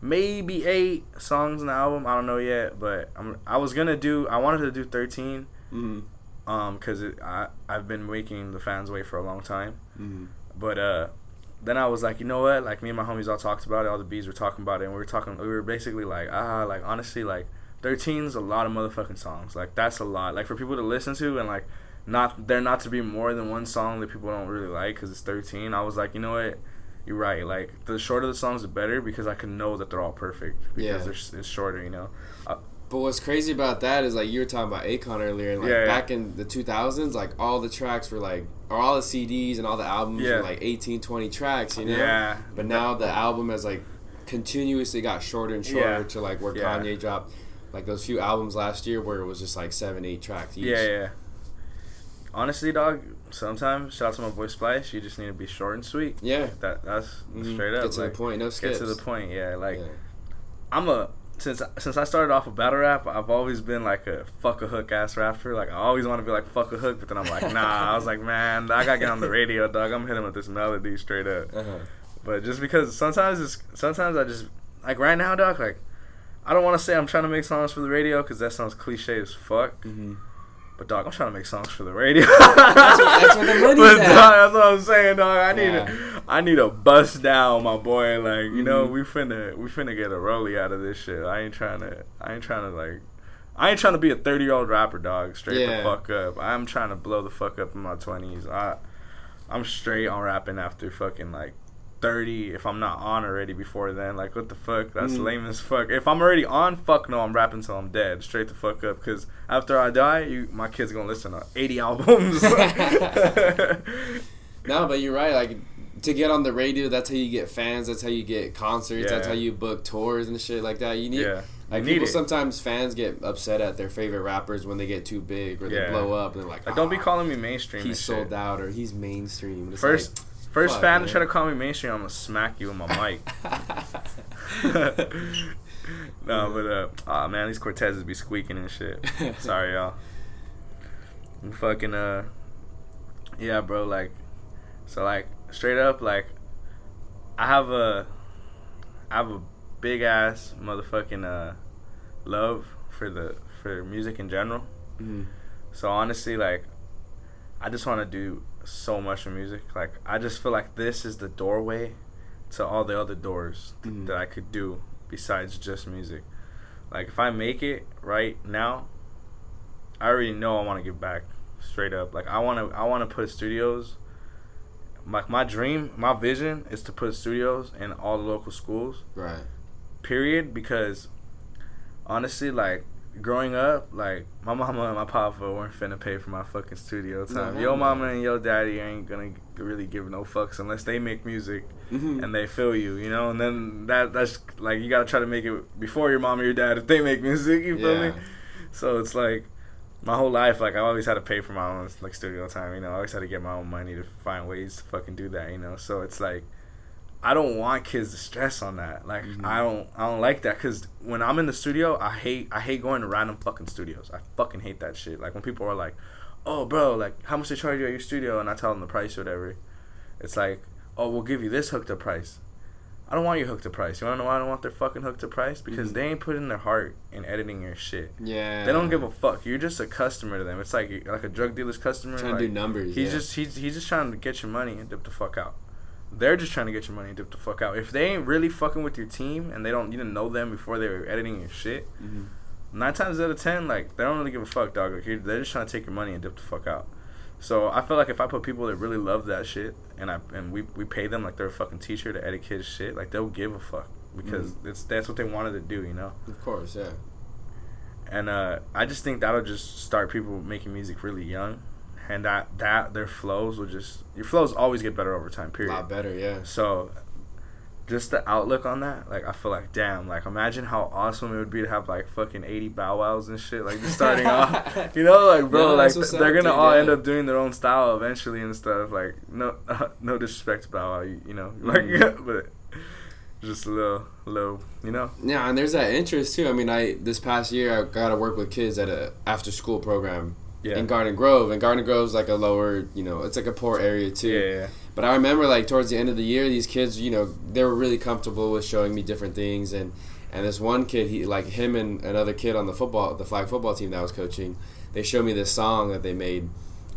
maybe eight songs in the album. I don't know yet, but I'm. I was gonna do. I wanted to do thirteen. Mm-hmm. Um, cause it, I I've been making the fans wait for a long time. Mm-hmm. But uh, then I was like, you know what? Like me and my homies all talked about it. All the bees were talking about it, and we were talking. We were basically like, ah, like honestly, like 13's a lot of motherfucking songs. Like that's a lot. Like for people to listen to and like not there not to be more than one song that people don't really like because it's 13. I was like, you know what? You're right. Like the shorter the songs, the better because I can know that they're all perfect because Yeah. they're, it's shorter. You know. Uh, But what's crazy about that is like you were talking about Akon earlier, and like Yeah, yeah. back in the 2000s, like all the tracks were like, or all the CDs and all the albums Yeah. were like 18, 20 tracks, you know. Yeah. But now the album has like continuously got shorter and shorter to like where. Kanye dropped like those few albums last year where it was just like seven, eight tracks each. Yeah, yeah. Honestly, dog. Sometimes, shout out to my boy Splice. You just need to be short and sweet. Yeah. That that's Mhm. straight up. Get to like, the point, no Get to the point. Yeah, like. I'm a since since I started off with battle rap, I've always been like a fuck a hook ass rapper. Like I always want to be like fuck a hook, but then I'm like nah. I was like man, I gotta get on the radio, dog. I'm hitting with this melody straight up. Uh-huh. But just because sometimes it's sometimes I just like right now, dog. Like I don't want to say I'm trying to make songs for the radio because that sounds cliche as fuck. hmm But dog, I'm trying to make songs for the radio. what- that's where the money's at. dog, that's what I'm saying, dog. I need Yeah. to, I need to bust down, my boy. Like you know, Mhm. we finna, we finna get a rollie out of this shit. I ain't trying to, I ain't trying to like, I ain't trying to be a 30 year old rapper, dog. Straight Yeah. the fuck up. I'm trying to blow the fuck up in my 20s. I, I'm straight on rapping after fucking like 30 if I'm not on already before then. Like, what the fuck? That's Mhm. lame as fuck. If I'm already on, fuck no, I'm rapping till I'm dead. Straight the fuck up. Because after I die, you, my kid's gonna listen to 80 albums. No, but you're right. Like to get on the radio, that's how you get fans. That's how you get concerts. That's how you book tours and shit like that. You need. yeah. Like need people, it. sometimes fans get upset at their favorite rappers when they get too big or they blow up and they're like, Like, don't be "Ah, calling me mainstream. He's and shit. sold out or he's mainstream. It's First, first fuck, fan man. to try to call me mainstream, I'm gonna smack you with my mic. no, but uh, ah man, these Cortezes be squeaking and shit. Sorry, y'all. I'm fucking uh, yeah, bro. Like, so like straight up, like, I have a, I have a big ass motherfucking uh, love for the for music in general. Mhm. So honestly, like, I just want to do so much with music. Like, I just feel like this is the doorway to all the other doors th- Mhm. that I could do besides just music. Like, if I make it right now, I already know I want to give back straight up. Like, I want to, I want to put studios. Like my dream, my vision is to put studios in all the local schools right. period because honestly like growing up like my mama and my papa weren't finna pay for my fucking studio time. No, yo mama and yo daddy ain't gonna really give no fucks unless they make music Mhm. and they feel you you know? And then that that's like you gotta try to make it before your mom or your dad if they make music you feel Yeah. me so it's like my whole life like i always had to pay for my own like studio time you know? I always had to get my own money to find ways to fucking do that you know? So it's like I don't want kids to stress on that. Like Mhm. I don't I don't like that because when I'm in the studio, I hate I hate going to random fucking studios. I fucking hate that shit. Like when people are like, "Oh, bro, like how much they charge you at your studio?" and I tell them the price or whatever. It's like, "Oh, we'll give you this hooked up price." I don't want you hooked to price. You wanna know why I don't want their fucking hooked to price? Because Mhm. they ain't putting their heart in editing your shit. Yeah. They don't give a fuck. You're just a customer to them. It's like like a drug dealer's customer. trying like, to do numbers. He's yeah. just he's he's just trying to get your money and dip the fuck out. They're just trying to get your money and dip the fuck out. If they ain't really fucking with your team and they don't you didn't know them before they were editing your shit, Mhm. nine times out of ten, like they don't really give a fuck, dog. Like, you're- they're just trying to take your money and dip the fuck out. So I feel like if I put people that really love that shit and I and we, we pay them like they're a fucking teacher to edit kids shit, like they'll give a fuck because it's that's what they wanted to do, you know. Of course, yeah. And uh, I just think that'll just start people making music really young, and that that their flows will just your flows always get better over time. Period. A lot better, yeah. So, just the outlook on that, like I feel like, damn, like imagine how awesome it would be to have like fucking eighty bow wows and shit, like just starting off, you know, like bro, No, like what's they're gonna all yeah. end up doing their own style eventually and stuff. Like no, no disrespect to bow wow, you, you know, like Mhm. but just a little, little, you know, Yeah, and there's that interest too. I mean, I this past year I got to work with kids at a after school program yeah, in Garden Grove, and Garden Grove's like a lower, you know, it's like a poor area too. yeah, yeah, But I remember like towards the end of the year, these kids, you know, they were really comfortable with showing me different things, and and this one kid, he like him and another kid on the football, the flag football team that I was coaching, they showed me this song that they made,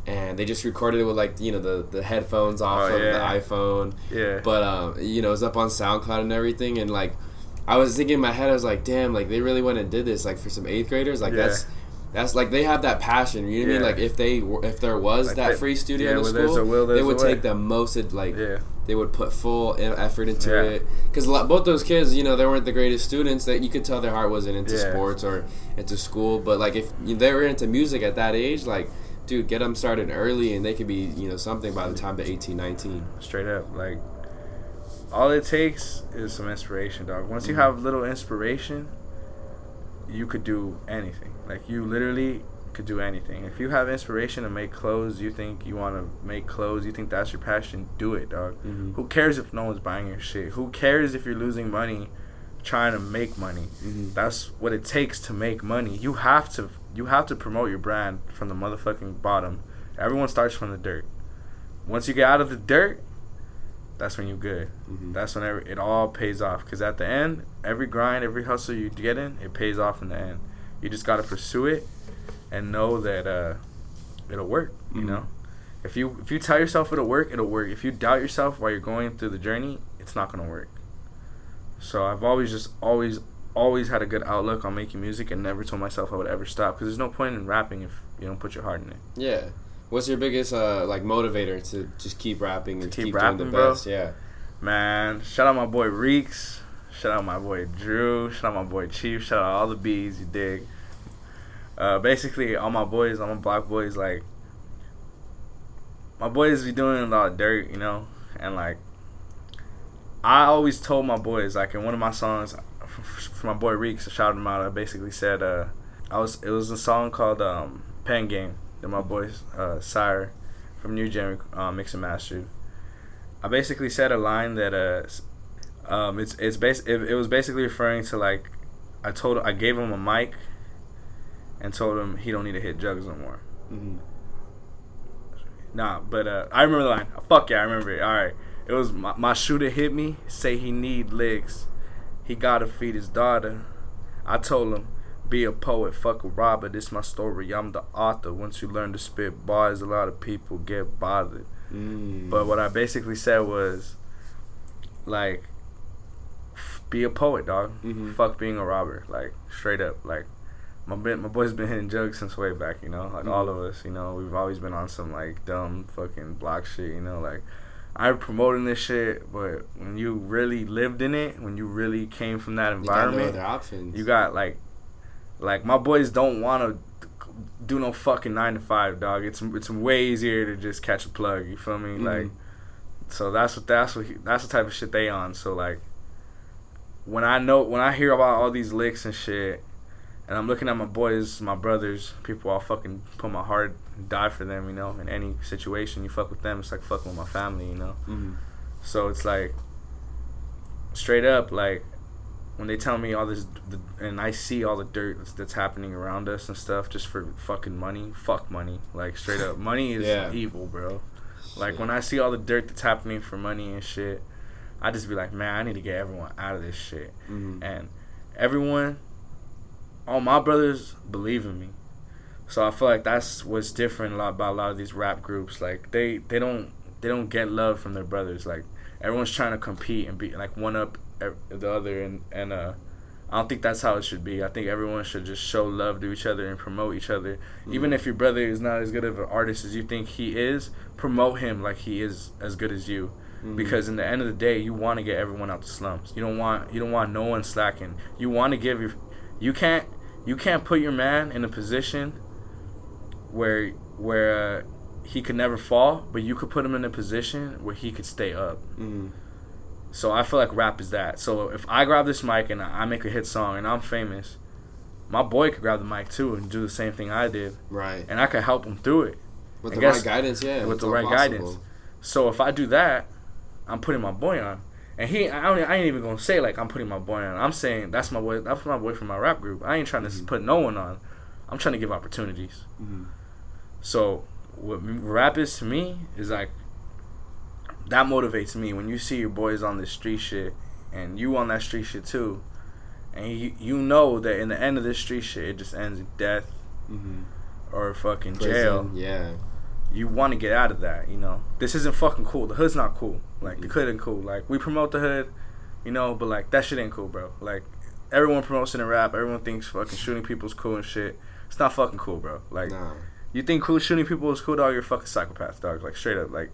and they just recorded it with like you know the the headphones off Oh, of yeah. the iPhone, yeah. but um, you know, it was up on SoundCloud and everything, and like, I was thinking in my head, I was like, damn, like they really went and did this, like for some eighth graders, like Yeah. that's. That's like they have that passion, you know what I mean? Like if they if there was Like that free studio yeah, in the school, will, they would a way. take the most like yeah. they would put full effort into Yeah. it because both those kids you know they weren't the greatest students that you could tell their heart wasn't into Yeah. sports or into school but like if they were into music at that age like dude get them started early and they could be you know something by the time they're 18 19 straight up like all it takes is some inspiration dog once you Mhm. have little inspiration you could do anything. Like you literally could do anything. If you have inspiration to make clothes you think you want to make clothes you think that's your passion do it dog. Mhm. who cares if no one's buying your shit? Who cares if you're losing money trying to make money? Mhm. that's what it takes to make money. You have to you have to promote your brand from the motherfucking bottom. Everyone starts from the dirt. Once you get out of the dirt that's when you're good. Mhm. that's when every, it all pays off because at the end every grind every hustle you get in it pays off in the end. You just got to pursue it and know that uh, it'll work you Mhm. know? If you if you tell yourself it'll work it'll work. If you doubt yourself while you're going through the journey it's not gonna work. So i've always just always always had a good outlook on making music and never told myself i would ever stop because there's no point in rapping if you don't put your heart in it. Yeah what's your biggest uh like motivator to just keep rapping and keep keep, rapping, doing the bro? best yeah Man, shout out my boy Reeks. Shout out my boy Drew. Shout out my boy Chief. Shout out all the bees, you dig. Uh, basically, all my boys, all my block boys, like, my boys be doing a lot of dirt, you know? And, like, I always told my boys, like, in one of my songs, for my boy Reeks, I shouted him out, I basically said, uh, I was, it was a song called, um, Pen Game that my boys, uh, Sire from New Gen, uh, mix and mastered. I basically said a line that uh, um, it's it's bas- it, it was basically referring to like, I told I gave him a mic, and told him he don't need to hit jugs no more. Mhm. Nah, but uh, I remember the line. Fuck yeah, I remember it. All right, it was my, my shooter hit me. Say he need legs. He gotta feed his daughter. I told him, be a poet, fuck a robber. This my story. I'm the author. Once you learn to spit bars, a lot of people get bothered. Mm. But what I basically said was, like, f- be a poet, dog. Mhm. Fuck being a robber. Like straight up. Like my my boy's been hitting jugs since way back. You know, like all of us. You know, we've always been on some like dumb fucking block shit. You know, like. I'm promoting this shit, but when you really lived in it, when you really came from that you got no environment, you got like, like my boys don't want to do no fucking nine to five, dog. It's it's way easier to just catch a plug. You feel me? Mhm. Like, so that's what that's what he, that's the type of shit they on. So like, when I know when I hear about all these licks and shit, and I'm looking at my boys, my brothers, people I'll fucking put my heart and die for them. You know, in any situation, you fuck with them, it's like fucking with my family. You know. Mhm. So it's like straight up like when they tell me all this and I see all the dirt that's, that's happening around us and stuff just for fucking money, fuck money. Like straight up, money is Yeah. evil, bro. Like when I see all the dirt that's happening for money and shit, I just be like, man, I need to get everyone out of this shit. Mhm. And everyone, all my brothers believe in me. So I feel like that's what's different a lot about a lot of these rap groups. Like they they don't they don't get love from their brothers. Like everyone's trying to compete and be like one up the other, and and uh, I don't think that's how it should be. I think everyone should just show love to each other and promote each other. Even if your brother is not as good of an artist as you think he is, promote him like he is as good as you. Because in the end of the day, you want to get everyone out the slums. You don't want you don't want no one slacking. You want to give your you can't you can't put your man in a position where where uh, he could never fall, but you could put him in a position where he could stay up. Mhm. So I feel like rap is that. So if I grab this mic and I make a hit song and I'm famous, my boy could grab the mic too and do the same thing I did, Right. and I could help him through it. With I the right guidance, yeah. with the right possible. guidance. So if I do that, I'm putting my boy on. And he, I, don't, I ain't even gonna say like I'm putting my boy on. I'm saying that's my boy. That's my boy from my rap group. I ain't trying to Mhm. put no one on. I'm trying to give opportunities. Mhm. So what rap is to me is like that motivates me when you see your boys on this street shit and you on that street shit too, and you you know that in the end of this street shit it just ends in death Mhm. or fucking Prison, jail. Yeah. You want to get out of that, you know. This isn't fucking cool. The hood's not cool. Like the Mhm. hood ain't cool. Like we promote the hood, you know, but like that shit ain't cool, bro. Like everyone promotes it in rap. Everyone thinks fucking shooting people's cool and shit. It's not fucking cool, bro. Like Nah. You think cool shooting people is cool, dog? You're fucking psychopath, dog. Like straight up, like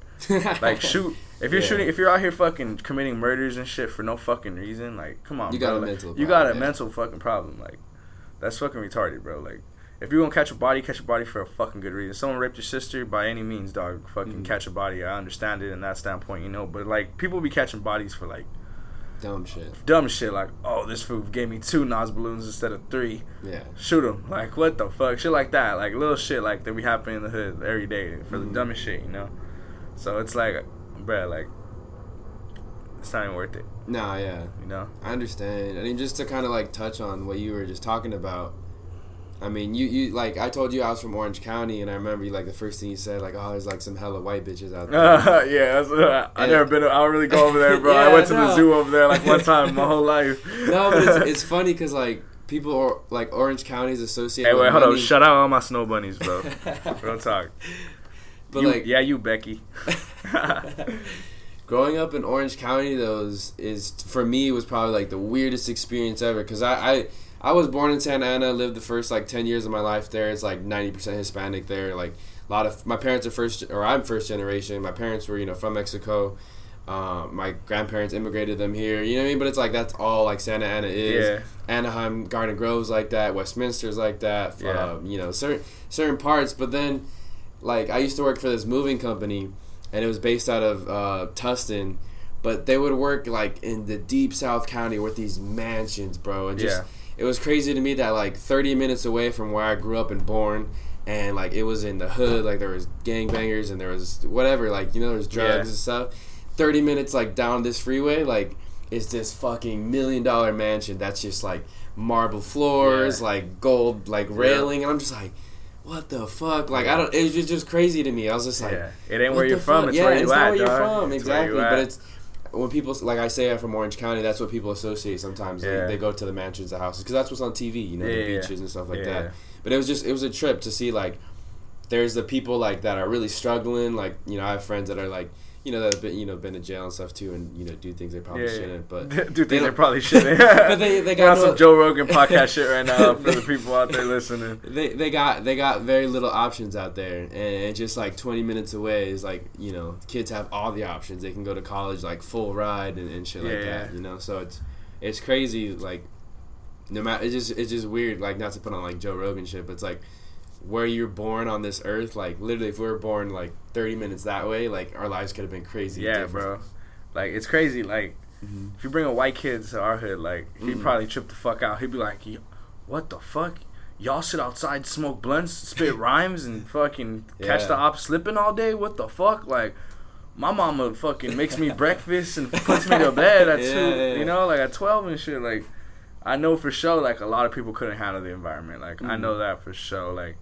like shoot. If you're Yeah. shooting, if you're out here fucking committing murders and shit for no fucking reason, like come on, You bro. got a Like, mental You got a mental fucking problem. Like that's fucking retarded, bro. Like if you're gonna catch a body, catch a body for a fucking good reason. Someone raped your sister by any means, dog. Fucking Mhm. catch a body. I understand it in that standpoint, you know. But like people be catching bodies for like Dumb shit. dumb shit, like oh this fool gave me two Nas balloons instead of three Yeah. shoot him. Like what the fuck, shit like that, like little shit like that we happen in the hood every day for Mhm. the dumbest shit, you know. So it's like, bruh, like it's not even worth it, Nah, yeah. you know. I understand. I mean, just to kind of like touch on what you were just talking about. I mean, you, you like I told you I was from Orange County, and I remember you like the first thing you said like, oh, there's like some hella white bitches out there. yeah, that's, uh, I And- never been. I don't really go over there, bro. I went to the zoo over there like one time my whole life. no, but it's, it's funny because like people are like Orange County is associated. hey, wait, with hold on. money. Shout out all my snow bunnies, bro. Real talk. But You- like, yeah, you Becky. growing up in Orange County, though, is, is for me was probably like the weirdest experience ever because I, I I was born in Santa Ana, lived the first like ten years of my life there. It's like ninety percent Hispanic there. Like a lot of my parents are first or I'm first generation. My parents were you know from Mexico. Um, my grandparents immigrated them here. You know what I mean? But it's like that's all like Santa Ana is. Yeah. Anaheim, Garden Grove's like that. Westminster's like that. Yeah. Um, you know certain certain parts. But then, like I used to work for this moving company, and it was based out of uh, Tustin. But they would work like in the deep South County with these mansions, bro, and just Yeah. It was crazy to me that like 30 minutes away from where I grew up and born, and like it was in the hood, like there was gangbangers and there was whatever, like you know, there was drugs Yeah. and stuff. 30 minutes like down this freeway, like it's this fucking million dollar mansion that's just like marble floors, Yeah. like gold, like railing, and I'm just like. What the fuck? Like I don't. It was just, crazy to me. I was just like, yeah, it ain't where you're the from. It's yeah, where you it's at, not where you're from. It's exactly. But at. it's when people like I say I'm from Orange County. That's what people associate sometimes. They- Yeah. They, go to the mansions, the houses, because that's what's on TV. You know, Yeah, the yeah, yeah. beaches and stuff like that. But it was just it was a trip to see like there's the people like that are really struggling. Like you know, I have friends that are like you know that have been you know been to jail and stuff too, and you know do things they probably Yeah, shouldn't. But do they things they don't- probably shouldn't. but they they got some Joe Rogan podcast shit right now for the people out there listening. they they got they got very little options out there, and, and just like 20 minutes away is like you know kids have all the options. They can go to college like full ride and, and shit like Yeah, that. You know, so it's it's crazy. Like no matter it's just it's just weird. Like not to put on like Joe Rogan shit, but it's like where you're born on this earth. Like literally, if we were born like 30 minutes that way, like our lives could have been crazy. Yeah, different. bro. Like it's crazy. Like Mhm. if you bring a white kid to our hood, like he'd Mhm. probably trip the fuck out. He'd be like, "Yo, "What the fuck? Y'all sit outside, smoke blunts, spit rhymes, and fucking catch the ops slipping all day? What the fuck? Like." My mama fucking makes me breakfast and puts me to bed at Yeah, two, yeah. you know, like at twelve and shit. Like, I know for sure, like a lot of people couldn't handle the environment. Like, I Mhm. know that for sure. Like,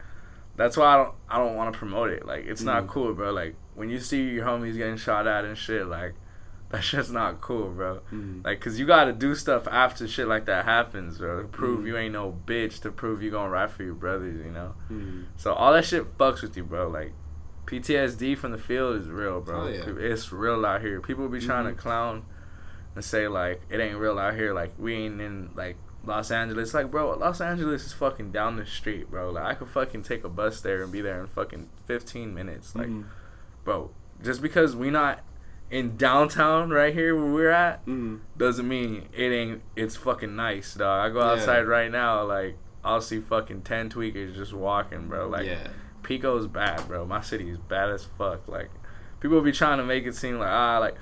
that's why I don't, I don't want to promote it. Like, it's not Mhm. cool, bro. Like, when you see your homies getting shot at and shit, like, That's just not cool, bro. Mhm. Like, cause you gotta do stuff after shit like that happens, bro. To prove Mhm. you ain't no bitch. To prove you gonna ride for your brothers, you know. Mhm. So all that shit fucks with you, bro. Like PTSD from the field is real, bro. Oh, yeah. It's real out here. People be trying to clown and say like it ain't real out here. Like we ain't in like Los Angeles. Like bro, Los Angeles is fucking down the street, bro. Like I could fucking take a bus there and be there in fucking 15 minutes. Like, Mhm. bro, just because we not in downtown right here where we're at Mhm. doesn't mean it ain't it's fucking nice, dog. I go Yeah. outside right now, like I'll see fucking ten tweakers just walking, bro. Like yeah. Pico's bad, bro. My city is bad as fuck. Like people be trying to make it seem like ah like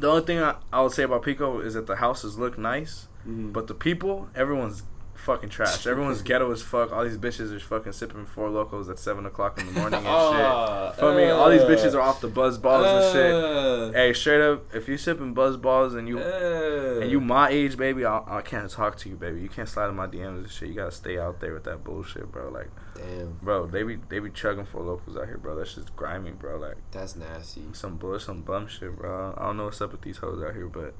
the only thing I, I would say about Pico is that the houses look nice, Mhm. but the people, everyone's fucking trash. Everyone's ghetto as fuck. All these bitches are fucking sipping four Lokos at seven o'clock in the morning and Ah, shit. Feel me? All these uh, bitches are off the buzz balls and shit. uh, Hey, straight up, if you sipping buzz balls and you uh. and you my age, baby, I, I can't talk to you, baby. You can't slide in my DMs and shit. You gotta stay out there with that bullshit, bro. Like, Damn, bro, they be they be chugging for locals out here, bro. That's just grimy, bro. Like that's nasty. some bullshit, some bum shit, bro. I don't know what's up with these hoes out here, but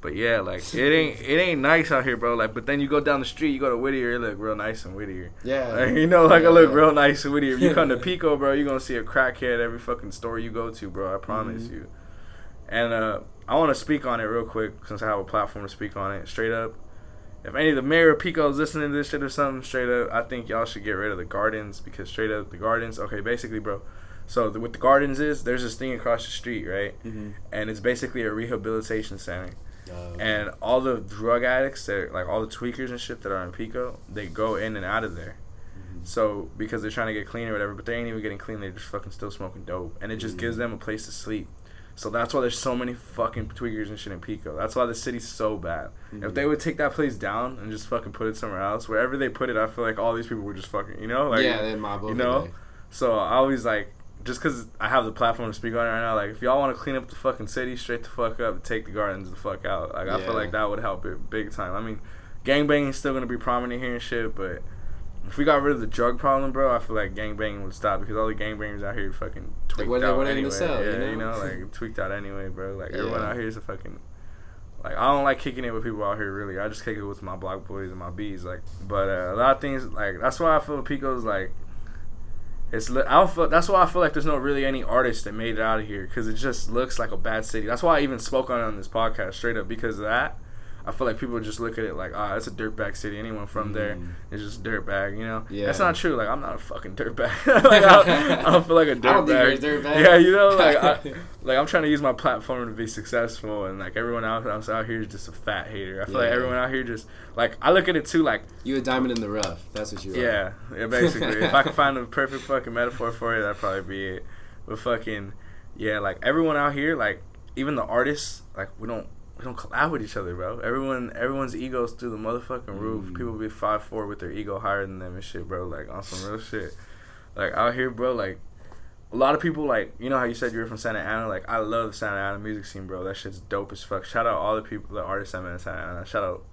but yeah, like it ain't it ain't nice out here, bro. Like, but then you go down the street, you go to Whittier, it look real nice and Whittier. Yeah. Like, you know, like I look Yeah. real nice and Whittier. If you come to Pico, bro, you are gonna see a crackhead every fucking store you go to, bro. I promise Mhm. you. And uh, I want to speak on it real quick since I have a platform to speak on it. Straight up, if any of the mayor of Pico is listening to this shit or something, straight up, I think y'all should get rid of the gardens because straight up the gardens. Okay, basically, bro. So the, what the gardens is, there's this thing across the street, right? Mhm. And it's basically a rehabilitation center. And all the drug addicts, that like all the tweakers and shit that are in Pico, they go in and out of there. mhm. So because they're trying to get clean or whatever, but they ain't even getting clean. They're just fucking still smoking dope, and it just Mm. gives them a place to sleep. So that's why there's so many fucking tweakers and shit in Pico. That's why the city's so bad. If Mhm. they would take that place down and just fucking put it somewhere else, wherever they put it, I feel like all these people would just fucking, you know, like yeah, they mob you know. there. So I always like, just because I have the platform to speak on it right now, like if y'all want to clean up the fucking city, straight the fuck up, take the gardens the fuck out. Like I feel like that would help it big time. I mean, gangbanging is still gonna be prominent here and shit, but if we got rid of the drug problem, bro, I feel like gangbanging would stop because all the gangbangers out here fucking tweaked what out what anyway. sell, yeah, you you know, know? like tweaked out anyway, bro. Like everyone out here is a fucking. Like I don't like kicking it with people out here really. I just kick it with my block boys and my bees. Like, but uh, a lot of things like that's why I feel Pico's like it's I don't feel that's why I feel like there's no really any artist that made it out of here because it just looks like a bad city. That's why I even spoke on it on this podcast straight up because of that. I feel like people just look at it like, ah, it's a dirtbag city. Anyone from there Mm. is just dirtbag, you know? Yeah. That's not true. Like, I'm not a fucking dirtbag. like, I, don't, I don't feel like a dirtbag. I don't think you're a dirtbag. Yeah, you know, like, I, like I'm trying to use my platform to be successful, and like everyone else, out here is just a fat hater. I feel like everyone out here just like I look at it too, like You a diamond in the rough. That's what you are. yeah, yeah, basically. if I could find a perfect fucking metaphor for it, that'd probably be it. But fucking, yeah, like everyone out here, like even the artists, like we don't we don't collab with each other, bro. Everyone, everyone's egos through the motherfucking roof. Mm. People be five four with their ego higher than them and shit, bro. Like on some real shit. Like out here, bro. Like a lot of people, like you know how you said you were from Santa Ana. Like I love the Santa Ana music scene, bro. That shit's dope as fuck. Shout out all the people, the artists I met in Santa Ana. Shout out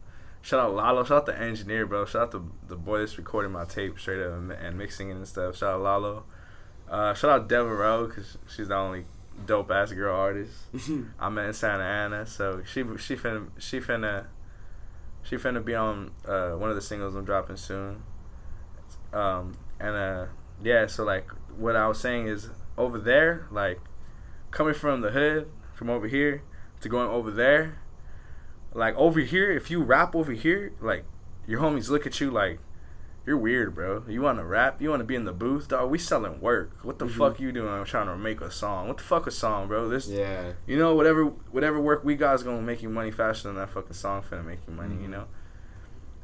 Shout out Lalo. Shout out the engineer, bro. Shout out the the boy that's recording my tape straight up and, and mixing it and stuff. Shout out Lalo. Uh, shout out Devereaux because she's the only dope ass girl artist I met in Santa Ana. So she she finna she finna she finna be on uh, one of the singles I'm dropping soon. Um, and uh, yeah, so like what I was saying is over there, like coming from the hood, from over here to going over there, like over here, if you rap over here, like your homies look at you like you're weird, bro. You want to rap? You want to be in the booth, dog? We selling work. What the Mhm. fuck you doing? I'm trying to make a song. What the fuck a song, bro? This, Yeah. you know, whatever whatever work we got is gonna make you money faster than that fucking song finna make you money. You Mhm. know.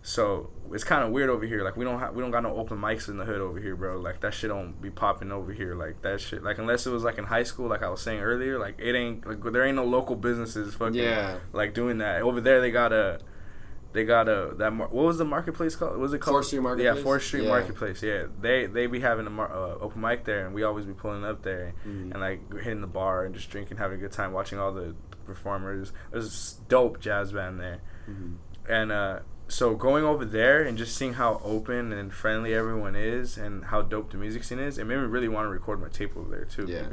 So it's kind of weird over here. Like we don't have we don't got no open mics in the hood over here, bro. Like that shit don't be popping over here. Like that shit. Like unless it was like in high school, like I was saying earlier. Like it ain't like there ain't no local businesses fucking Yeah. like doing that over there. They got a they got a that mar- what was the marketplace called? Was it called Fourth Street Marketplace. Yeah, Fourth Street Yeah. Marketplace. Yeah, they they be having a mar- uh, open mic there, and we always be pulling up there Mhm. and like hitting the bar and just drinking, having a good time, watching all the performers. There's a dope jazz band there, Mhm. and uh, so going over there and just seeing how open and friendly everyone is, and how dope the music scene is, it made me really want to record my tape over there too. Yeah.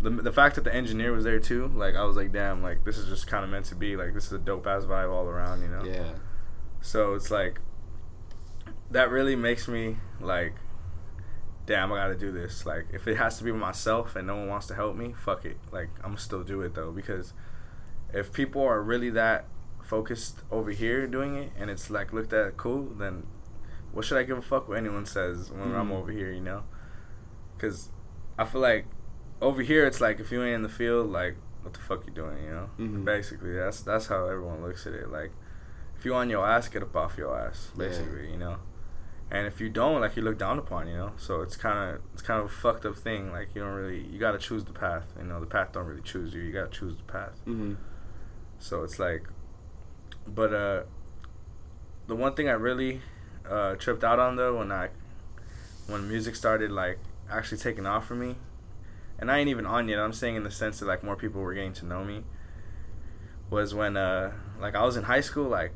The the fact that the engineer was there too, like I was like, damn, like this is just kind of meant to be. Like this is a dope ass vibe all around, you know. Yeah. So it's like that really makes me like, damn, I gotta do this. Like if it has to be myself and no one wants to help me, fuck it. Like I'm still do it though because if people are really that focused over here doing it and it's like looked at cool, then what should I give a fuck what anyone says when I'm Mhm. over here, you know? Because I feel like over here it's like if you ain't in the field, like what the fuck you doing, you know? Mhm. Basically, that's that's how everyone looks at it. Like if you on your ass, get up off your ass, Yeah. basically, you know. And if you don't, like you look down upon, you know. So it's kind of it's kind of a fucked up thing. Like you don't really you gotta choose the path. You know, the path don't really choose you. You gotta choose the path. Mm-hmm. So it's like, but uh, the one thing I really uh, tripped out on though when I when music started like actually taking off for me, and I ain't even on yet. I'm saying in the sense that like more people were getting to know me. Was when uh like I was in high school like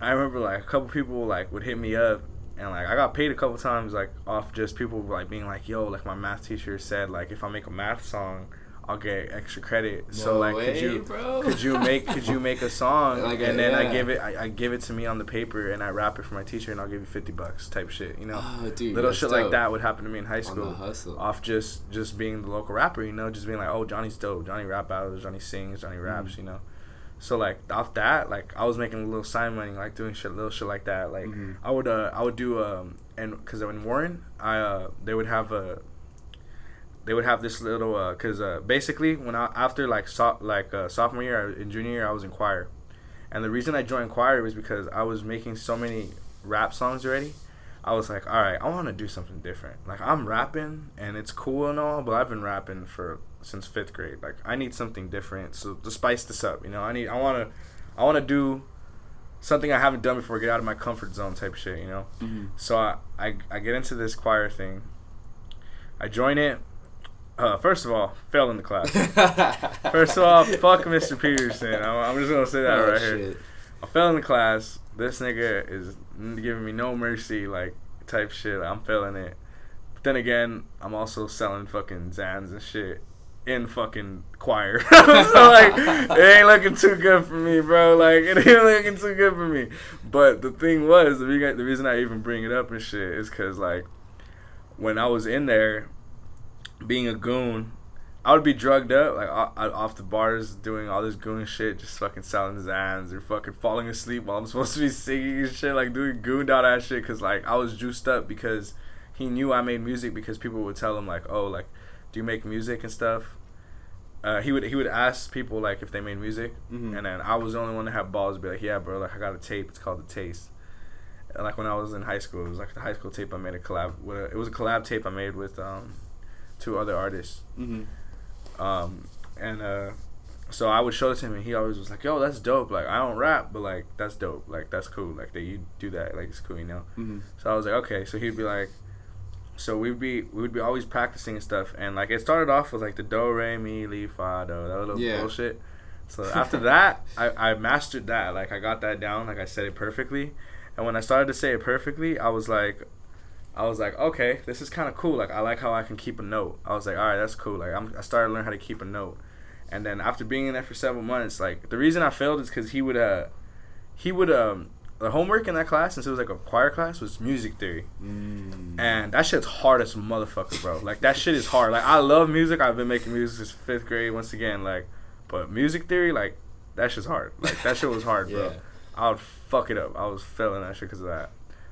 I remember like a couple people like would hit me up and like I got paid a couple times like off just people like being like yo like my math teacher said like if I make a math song I'll get extra credit. So No like could you bro. could you make could you make a song Like, and then I give it I, I give it to me on the paper and I wrap it for my teacher and I'll give you 50 bucks type shit you know? Oh, dude, little shit like that would happen to me in high school off just just being the local rapper you know? Just being like oh Johnny's dope. Johnny rap battles Johnny sings Johnny raps Mm-hmm. you know? So like off that like I was making a little sign money like doing shit little shit like that. Like Mhm. I would uh I would do um and because in Warren I uh they would have a they would have this little uh because uh basically when I after like so, like uh, sophomore year and junior year I was in choir and the reason I joined choir was because I was making so many rap songs already I was like all right I want to do something different like I'm rapping and it's cool and all but I've been rapping for since fifth grade like I need something different so to spice this up you know I need I want to I want to do something I haven't done before get out of my comfort zone type shit you know Mhm. so I, I, I get into this choir thing. I join it. Uh, first of all, fell in the class. First of all, fuck Mr. Peterson. I'm, I'm just gonna say that Oh, right here. I fell in the class. This nigga is giving me no mercy, like type shit. I'm failing it. But then again, I'm also selling fucking Xans and shit in fucking choir. so like, it ain't looking too good for me, bro. Like, it ain't looking too good for me. But the thing was, the reason, the reason I even bring it up and shit is because like, when I was in there, being a goon, I would be drugged up, like off the bars, doing all this goon shit, just fucking selling Xans or fucking falling asleep while I'm supposed to be singing and shit, like doing gooned out ass shit, cause like I was juiced up because he knew I made music because people would tell him like, oh, like, do you make music and stuff? Uh, he would he would ask people like if they made music, Mhm. and then I was the only one that had balls to be like, yeah, bro, like I got a tape, it's called the Taste. And like when I was in high school, it was like the high school tape I made a collab. With a, it was a collab tape I made with um, two other artists. Mhm. Um, and uh, so I would show it to him, and he always was like, "Yo, that's dope. Like I don't rap, but like that's dope. Like that's cool. Like that you do that. Like it's cool, you know." Mhm. So I was like, "Okay." So he'd be like, so we'd be we would be always practicing and stuff, and like it started off with like the do re mi li fa do that little Yeah. bullshit. So after that, I, I mastered that. Like I got that down. Like I said it perfectly, and when I started to say it perfectly, I was like, I was like, okay, this is kind of cool. Like I like how I can keep a note. I was like, all right, that's cool. Like I'm, I started to learn how to keep a note, and then after being in there for several months, like the reason I failed is because he would uh, he would um, the homework in that class since it was like a choir class was music theory, Mm. and that shit's hard as a motherfucker, bro. Like that shit is hard. Like I love music. I've been making music since fifth grade. Once again, like, but music theory, like that shit's hard. Like that shit was hard, bro. I would fuck it up. I was failing that shit because of that.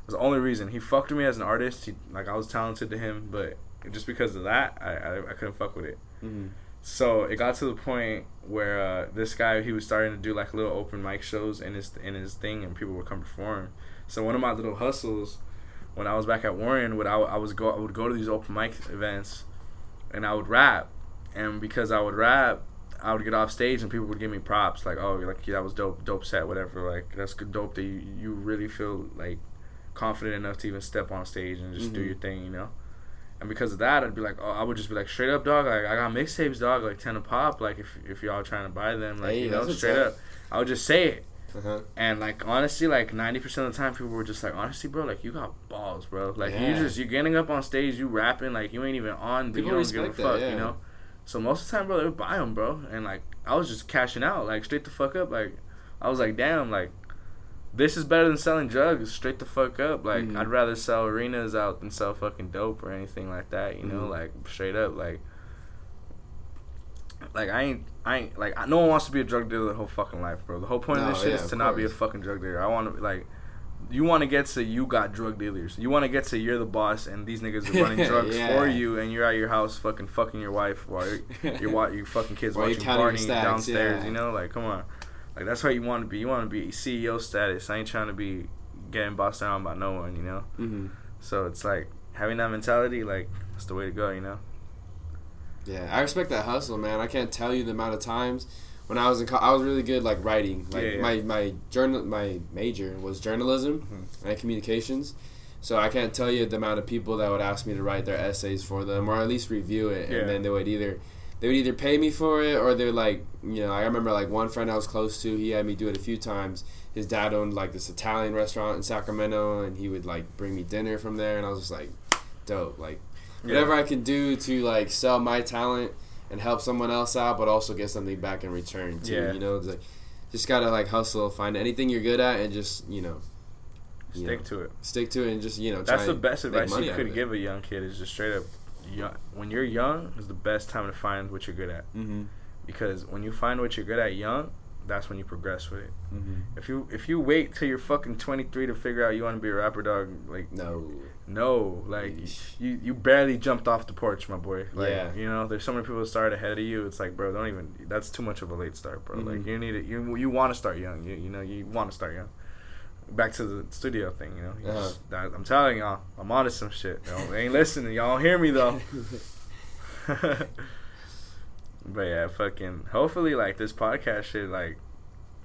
Was the only reason he fucked with me as an artist. He like I was talented to him, but just because of that, I I, I couldn't fuck with it. Mhm. So it got to the point where uh, this guy he was starting to do like little open mic shows in his in his thing, and people would come perform. So one of my little hustles, when I was back at Warren, would I, I was go I would go to these open mic events, and I would rap, and because I would rap, I would get off stage and people would give me props like, oh, like yeah, that was dope, dope set, whatever. Like that's good, dope that you, you really feel like confident enough to even step on stage and just do Mhm. your thing, you know. And because of that, I'd be like, oh, I would just be like, straight up, dog. Like I got mixtapes, dog. Like ten a pop. Like if if y'all trying to buy them, like Hey, you know, straight up. I would just say it. Uh-huh. And like honestly, like ninety percent of the time, people were just like, honestly, bro, like you got balls, bro. Like you just you're getting up on stage, you rapping, like you ain't even on, but People you don't give a fuck, that, you know. So most of the time, bro, they would buy them, bro, and like I was just cashing out, like straight the fuck up. Like I was like, damn, like this is better than selling drugs, straight the fuck up. Like Mhm. I'd rather sell arenas out than sell fucking dope or anything like that. You know, Mhm. like straight up, like. Like I ain't, I ain't like I, no one wants to be a drug dealer the whole fucking life, bro. The whole point of this shit yeah, is to not be a fucking drug dealer. I want to like, you want to get to you got drug dealers. You want to get to you're the boss and these niggas are running drugs Yeah. for you, and you're at your house fucking fucking your wife while wa- your fucking kids watching Barney stacks, downstairs. yeah. You know, like come on, like that's what you want to be. You want to be CEO status. I ain't trying to be getting bossed down by no one. You know, hmm so it's like having that mentality, like that's the way to go. You know. Yeah, I respect that hustle, man. I can't tell you the amount of times when I was in, co- I was really good like writing. Like Yeah, yeah. my my journal, my major was journalism Mhm. and communications. So I can't tell you the amount of people that would ask me to write their essays for them, or at least review it, Yeah. and then they would either they would either pay me for it, or they're like, you know, I remember like one friend I was close to, he had me do it a few times. His dad owned like this Italian restaurant in Sacramento, and he would like bring me dinner from there, and I was just like, dope, like whatever I can do to like sell my talent and help someone else out, but also get something back in return too. Yeah. You know, it's like just gotta like hustle, find anything you're good at, and just you know, you Stick know, to it. stick to it, and just you know. That's the best advice you could give a young kid is just straight up, young, when you're young is the best time to find what you're good at Mm-hmm. because when you find what you're good at young, that's when you progress with it. Mm-hmm. If you if you wait till you're fucking 23 to figure out you want to be a rapper, dog, like No. no, like you you barely jumped off the porch, my boy. Like, Yeah. You know, there's so many people that start ahead of you. It's like, bro, don't even. That's too much of a late start, bro. Like Mhm. you need it. You you want to start young. You you know you want to start young. Back to the studio thing, you know. You Uh-huh. just- that- I'm telling y'all, I'm onto some shit. Y'all ain't listening. Y'all don't hear me though. but yeah, fucking. Hopefully, like this podcast shit, like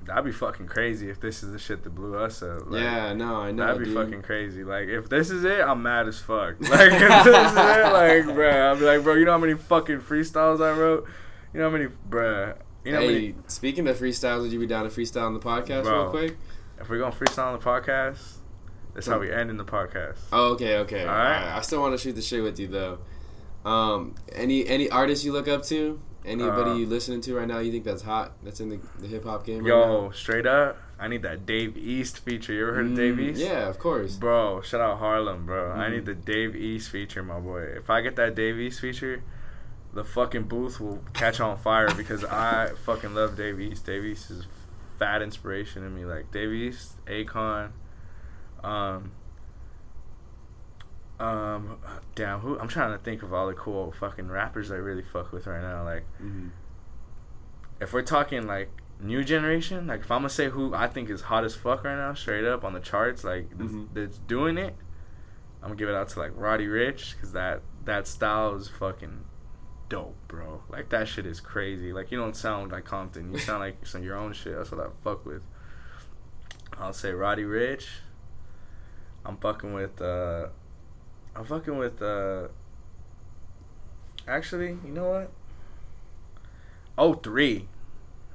that'd be fucking crazy if this is the shit that blew us up. Like, yeah, no, I know. That'd be dude. fucking crazy. Like, if this is it, I'm mad as fuck. Like, if this is it, like, bruh, I'll be like, bro, you know how many fucking freestyles I wrote? You know how many, bruh, you know hey, many, speaking of freestyles, would you be down to freestyle on the podcast Bro. real quick? If we're gonna freestyle on the podcast, that's how we end in the podcast. Oh, okay, okay. All right. Alright, I still want to shoot the shit with you though. Um, any any artists you look up to? Anybody Uh, you listening to right now? You think that's hot? That's in the, the hip hop game. right Yo, straight up, I need that Dave East feature. You ever heard of Dave Mm, East? Yeah, of course. Bro, shout out Harlem, bro. I Mhm. need the Dave East feature, my boy. If I get that Dave East feature, the fucking booth will catch on fire because I fucking love Dave East. Dave East is fat inspiration to me. Like Dave East, Akon, um, um, damn, who? I'm trying to think of all the cool fucking rappers I really fuck with right now. Like, Mhm. if we're talking like new generation, like if I'm gonna say who I think is hot as fuck right now, straight up on the charts, like that's- Mhm. that's doing it, I'm gonna give it out to like Roddy Ricch because that that style is fucking dope, bro. Like that shit is crazy. Like you don't sound like Compton, you sound like some your own shit. That's what I fuck with. I'll say Roddy Ricch. I'm fucking with. uh I'm fucking with. uh Actually, you know what? Oh three.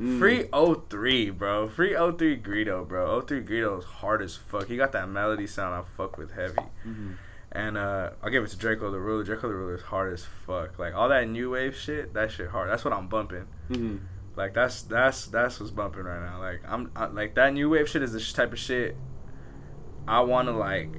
Mm. Free 03, bro. Free 03 Greedo, bro. 03 Greedo is hard as fuck. He got that melody sound I fuck with heavy. Mhm. And uh, I'll give it to Drakeo the Ruler. Drakeo the Ruler is hard as fuck. Like all that new wave shit, that shit hard. That's what I'm bumping. Mhm. Like that's that's that's what's bumping right now. Like I'm I, like that new wave shit is the type of shit I want to like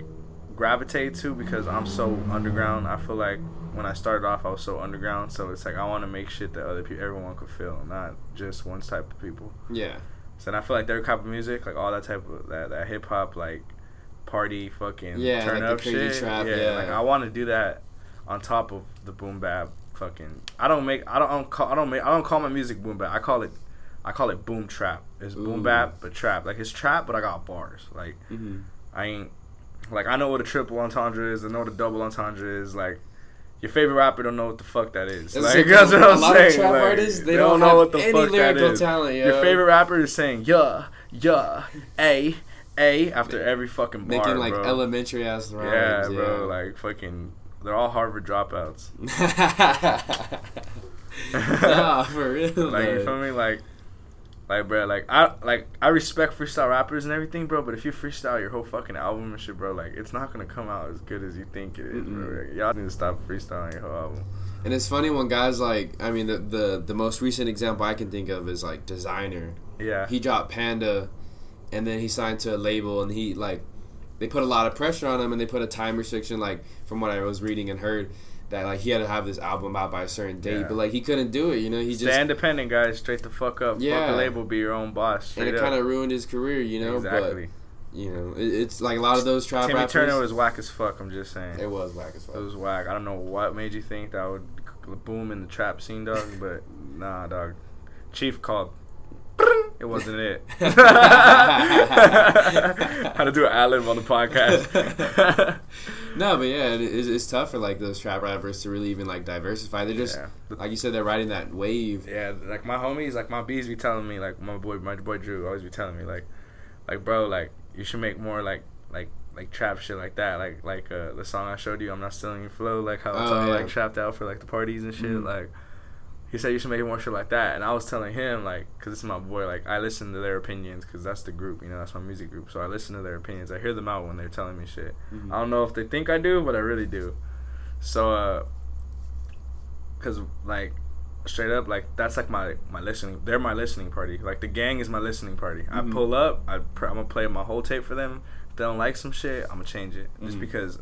gravitate to because I'm so underground. I feel like when I started off, I was so underground. So it's like I want to make shit that other people, everyone could feel, not just one type of people. Yeah. So and I feel like their type of music, like all that type of that, that hip hop, like party fucking Yeah, turn like the up crazy shit. trap, yeah, yeah. like I want to do that on top of the boom bap. Fucking, I don't make, I don't, I don't call, I don't make, I don't call my music boom bap. I call it, I call it boom trap. It's boom bap but trap. Like it's trap, but I got bars. Like Mhm. I ain't, like I know what a triple entendre is. I know what a double entendre is. Like. Your favorite rapper don't know what the fuck that is. Like, like that's what I'm a lot saying. of trap like, artists, they, don't, have any lyrical talent. Yo. your favorite rapper is saying yeah, yeah, a, a after every fucking bar, making like bro. elementary ass rhymes. yeah, bro. Like fucking, they're all Harvard dropouts. nah, for real. like you feel me? Like, like bro, like I like I respect freestyle rappers and everything, bro. But if you freestyle your whole fucking album and shit, bro, like it's not gonna come out as good as you think it is, bro. Like, y'all need to stop freestyling your whole album. And it's funny when guys like I mean the the the most recent example I can think of is like Desiigner. Yeah. He dropped Panda, and then he signed to a label, and he like they put a lot of pressure on him, and they put a time restriction. Like from what I was reading and heard, that like he had to have this album out by a certain date, Yeah. but like he couldn't do it. You know, he just Stay independent, guys. Straight the fuck up. Fuck Yeah. the label. Be your own boss. and it kind of ruined his career. You know, exactly. but you know it, it's like a lot of those trap Timmy rappers. Turner was whack as fuck. I'm just saying. it was whack as fuck. It was whack. I don't know what made you think that would boom in the trap scene, dog. but nah, dog. Chief called. It wasn't it. How to do an ad on the podcast. No, but yeah, it, it's, it's tough for like those trap rappers to really even like diversify. They're just yeah. like you said, they're riding that wave. Yeah, like my homies, like my bees be telling me, like my boy, my boy Drew always be telling me, like, like bro, like you should make more like like like trap shit like that, like like uh, the song I showed you, I'm not stealing your flow, like how it's Oh, all yeah. like trapped out for like the parties and shit. Mhm. Like he said you should make more shit like that, and I was telling him like, cause it's my boy, like I listen to their opinions, cause that's the group, you know, that's my music group, so I listen to their opinions. I hear them out when they're telling me shit. Mhm. I don't know if they think I do, but I really do. So, uh, cause like straight up, like that's like my my listening. They're my listening party. Like the gang is my listening party. I Mhm. pull up. I pr- I'm gonna play my whole tape for them. If they don't like some shit, I'm gonna change it just Mhm. because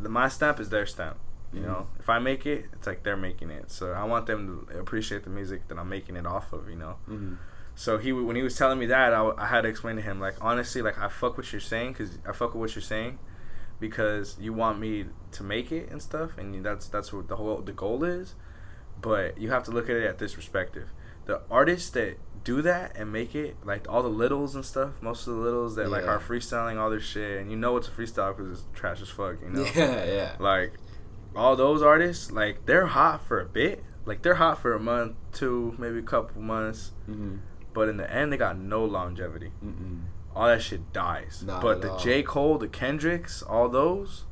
the my stamp is their stamp. You know, if I make it, it's like they're making it. So I want them to appreciate the music that I'm making it off of. You know. Mhm. So he when he was telling me that, I had to explain to him like honestly, like I fuck what you're saying because I fuck with what you're saying because you want me to make it and stuff, and that's that's what the whole the goal is. But you have to look at it at this perspective. The artists that do that and make it like all the littles and stuff, most of the littles that like are freestyling all their shit, and you know it's a freestyle because it's trash as fuck, you know. Yeah, yeah. Like all those artists, like they're hot for a bit, like they're hot for a month, two, maybe a couple months, Mm-hmm. but in the end, they got no longevity. Mm-mm. All that shit dies. Not but the all. J. Cole, the Kendricks, all those,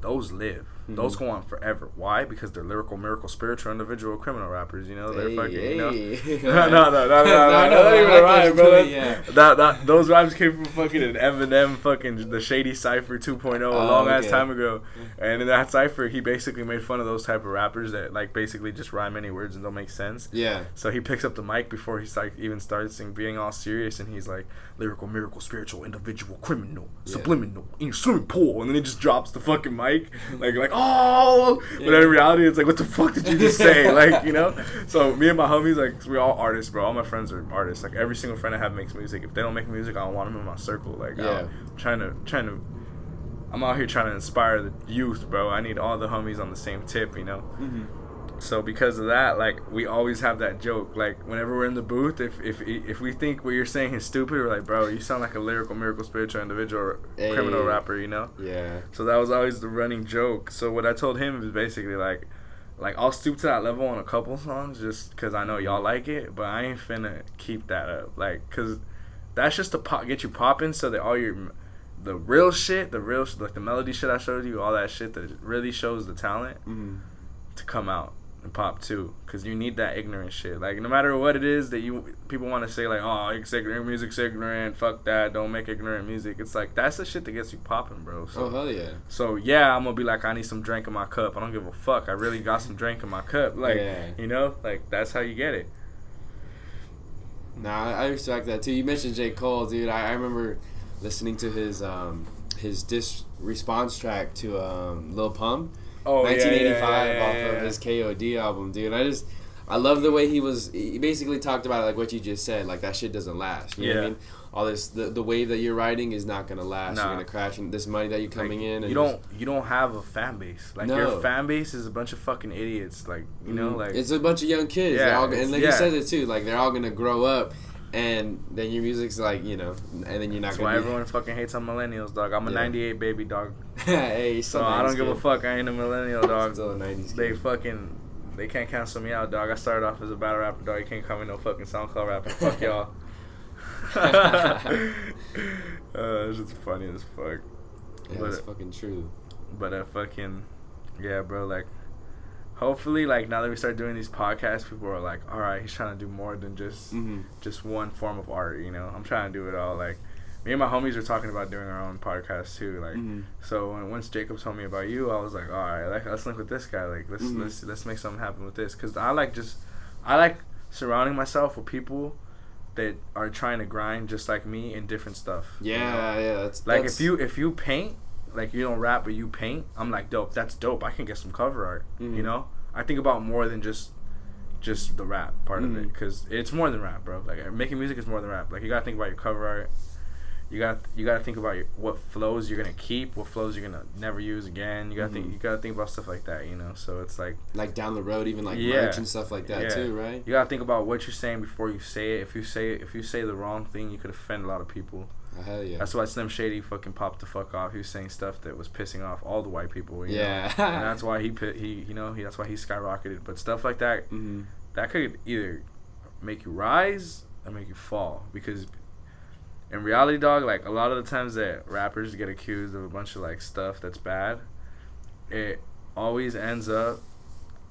those live. Mhm. Those go on forever. Why? Because they're lyrical, miracle, spiritual, individual, criminal rappers. You know, they're fucking. You know. hey. no, no, no, no, no, no, no, No, no, not I even like a what rhyme, doing, yeah. That, that, those rhymes came from fucking an Eminem, fucking the Shady Cipher 2.0, a Oh, long ass okay. time ago. And in that cipher, he basically made fun of those type of rappers that like basically just rhyme any words and don't make sense. Yeah. So he picks up the mic before he's like even starts being all serious, and he's like, lyrical, miracle, spiritual, individual, criminal, Yeah. subliminal, in your swimming pool, and then he just drops the fucking mic, like like oh, but Yeah. in reality it's like what the fuck did you just say, like you know? So me and my homies, like we all artists, bro. All my friends are artists. Like every single friend I have makes music. If they don't make music, I don't want them in my circle. Like Yeah. I'm trying to trying to. I'm out here trying to inspire the youth, bro. I need all the homies on the same tip, you know. Mm-hmm. So because of that, like we always have that joke. Like whenever we're in the booth, if if if we think what you're saying is stupid, we're like, bro, you sound like a lyrical, miracle, spiritual individual, Hey. criminal rapper, you know. Yeah. So that was always the running joke. So what I told him is basically like, like I'll stoop to that level on a couple songs just because I know y'all like it, but I ain't finna keep that up. Like, cause that's just to pop, get you popping, so that all your the real shit, the real like the melody shit I showed you, all that shit that really shows the talent Mm-hmm. to come out and pop too because you need that ignorant shit like no matter what it is that you people want to say like oh it's ignorant music's ignorant fuck that don't make ignorant music it's like that's the shit that gets you popping bro so, Oh hell yeah. so yeah i'm gonna be like i need some drink in my cup i don't give a fuck i really got some drink in my cup like Yeah. you know like that's how you get it Nah, I respect that too. You mentioned J. Cole, dude. I, I remember listening to his um his dis response track to um Lil Pump, oh 1985 yeah, off yeah, of yeah. his KOD album, dude. I just I love the way he was. He basically talked about like what you just said, like that shit doesn't last. You know what I Yeah. mean? All this the, the wave that you're riding is not gonna last. Nah. You're gonna crash, and this money that you're coming Like, in. And you don't you don't have a fan base like your fan base is a bunch of fucking idiots like you know Mhm. like it's a bunch of young kids. Yeah, all, and like yeah. you said it too. Like they're all gonna grow up, and then your music's like you know, and then you're not that's gonna. why everyone fucking hates on millennials dog i'm a Yeah. 98 baby dog hey, So I don't give a fuck. I ain't a millennial dog. Still a 90s They kid. fucking they can't cancel me out, dog. I started off as a battle rapper, dog. You can't call me no fucking SoundCloud rapper. Fuck y'all. uh, it's just funny as fuck. Yeah, But- that's fucking true. But I fucking yeah, bro. Like, hopefully, like now that we start doing these podcasts, people are like, all right, he's trying to do more than just Mm-hmm. just one form of art. You know, I'm trying to do it all. Like, me and my homies were talking about doing our own podcast too. Like, Mhm. so when, once Jacob told me about you, I was like, all right, like, let's link with this guy. Like, let's Mhm. let's let's make something happen with this. Cause I like just, I like surrounding myself with people that are trying to grind just like me in different stuff. you know? Yeah, yeah. That's Like that's, if you if you paint, like you don't rap but you paint, I'm like dope. That's dope. I can get some cover art. Mhm. You know, I think about more than just just the rap part of it because it's more than rap, bro. Like making music is more than rap. Like you gotta think about your cover art. You got you gotta think about your, what flows you're gonna keep, what flows you're gonna never use again. You gotta think Mhm. you gotta think about stuff like that. You know, so it's like like down the road, even like Yeah. merch and stuff like that Yeah. too, right? you gotta think about what you're saying before you say it. If you say if you say the wrong thing, you could offend a lot of people. Hell yeah. That's why Slim Shady fucking popped the fuck off. He was saying stuff that was pissing off all the white people. You Yeah. know? and that's why he he you know he that's why he skyrocketed. But stuff like that hmm that could either make you rise or make you fall because in reality, dog, like a lot of the times that rappers get accused of a bunch of like stuff that's bad, it always ends up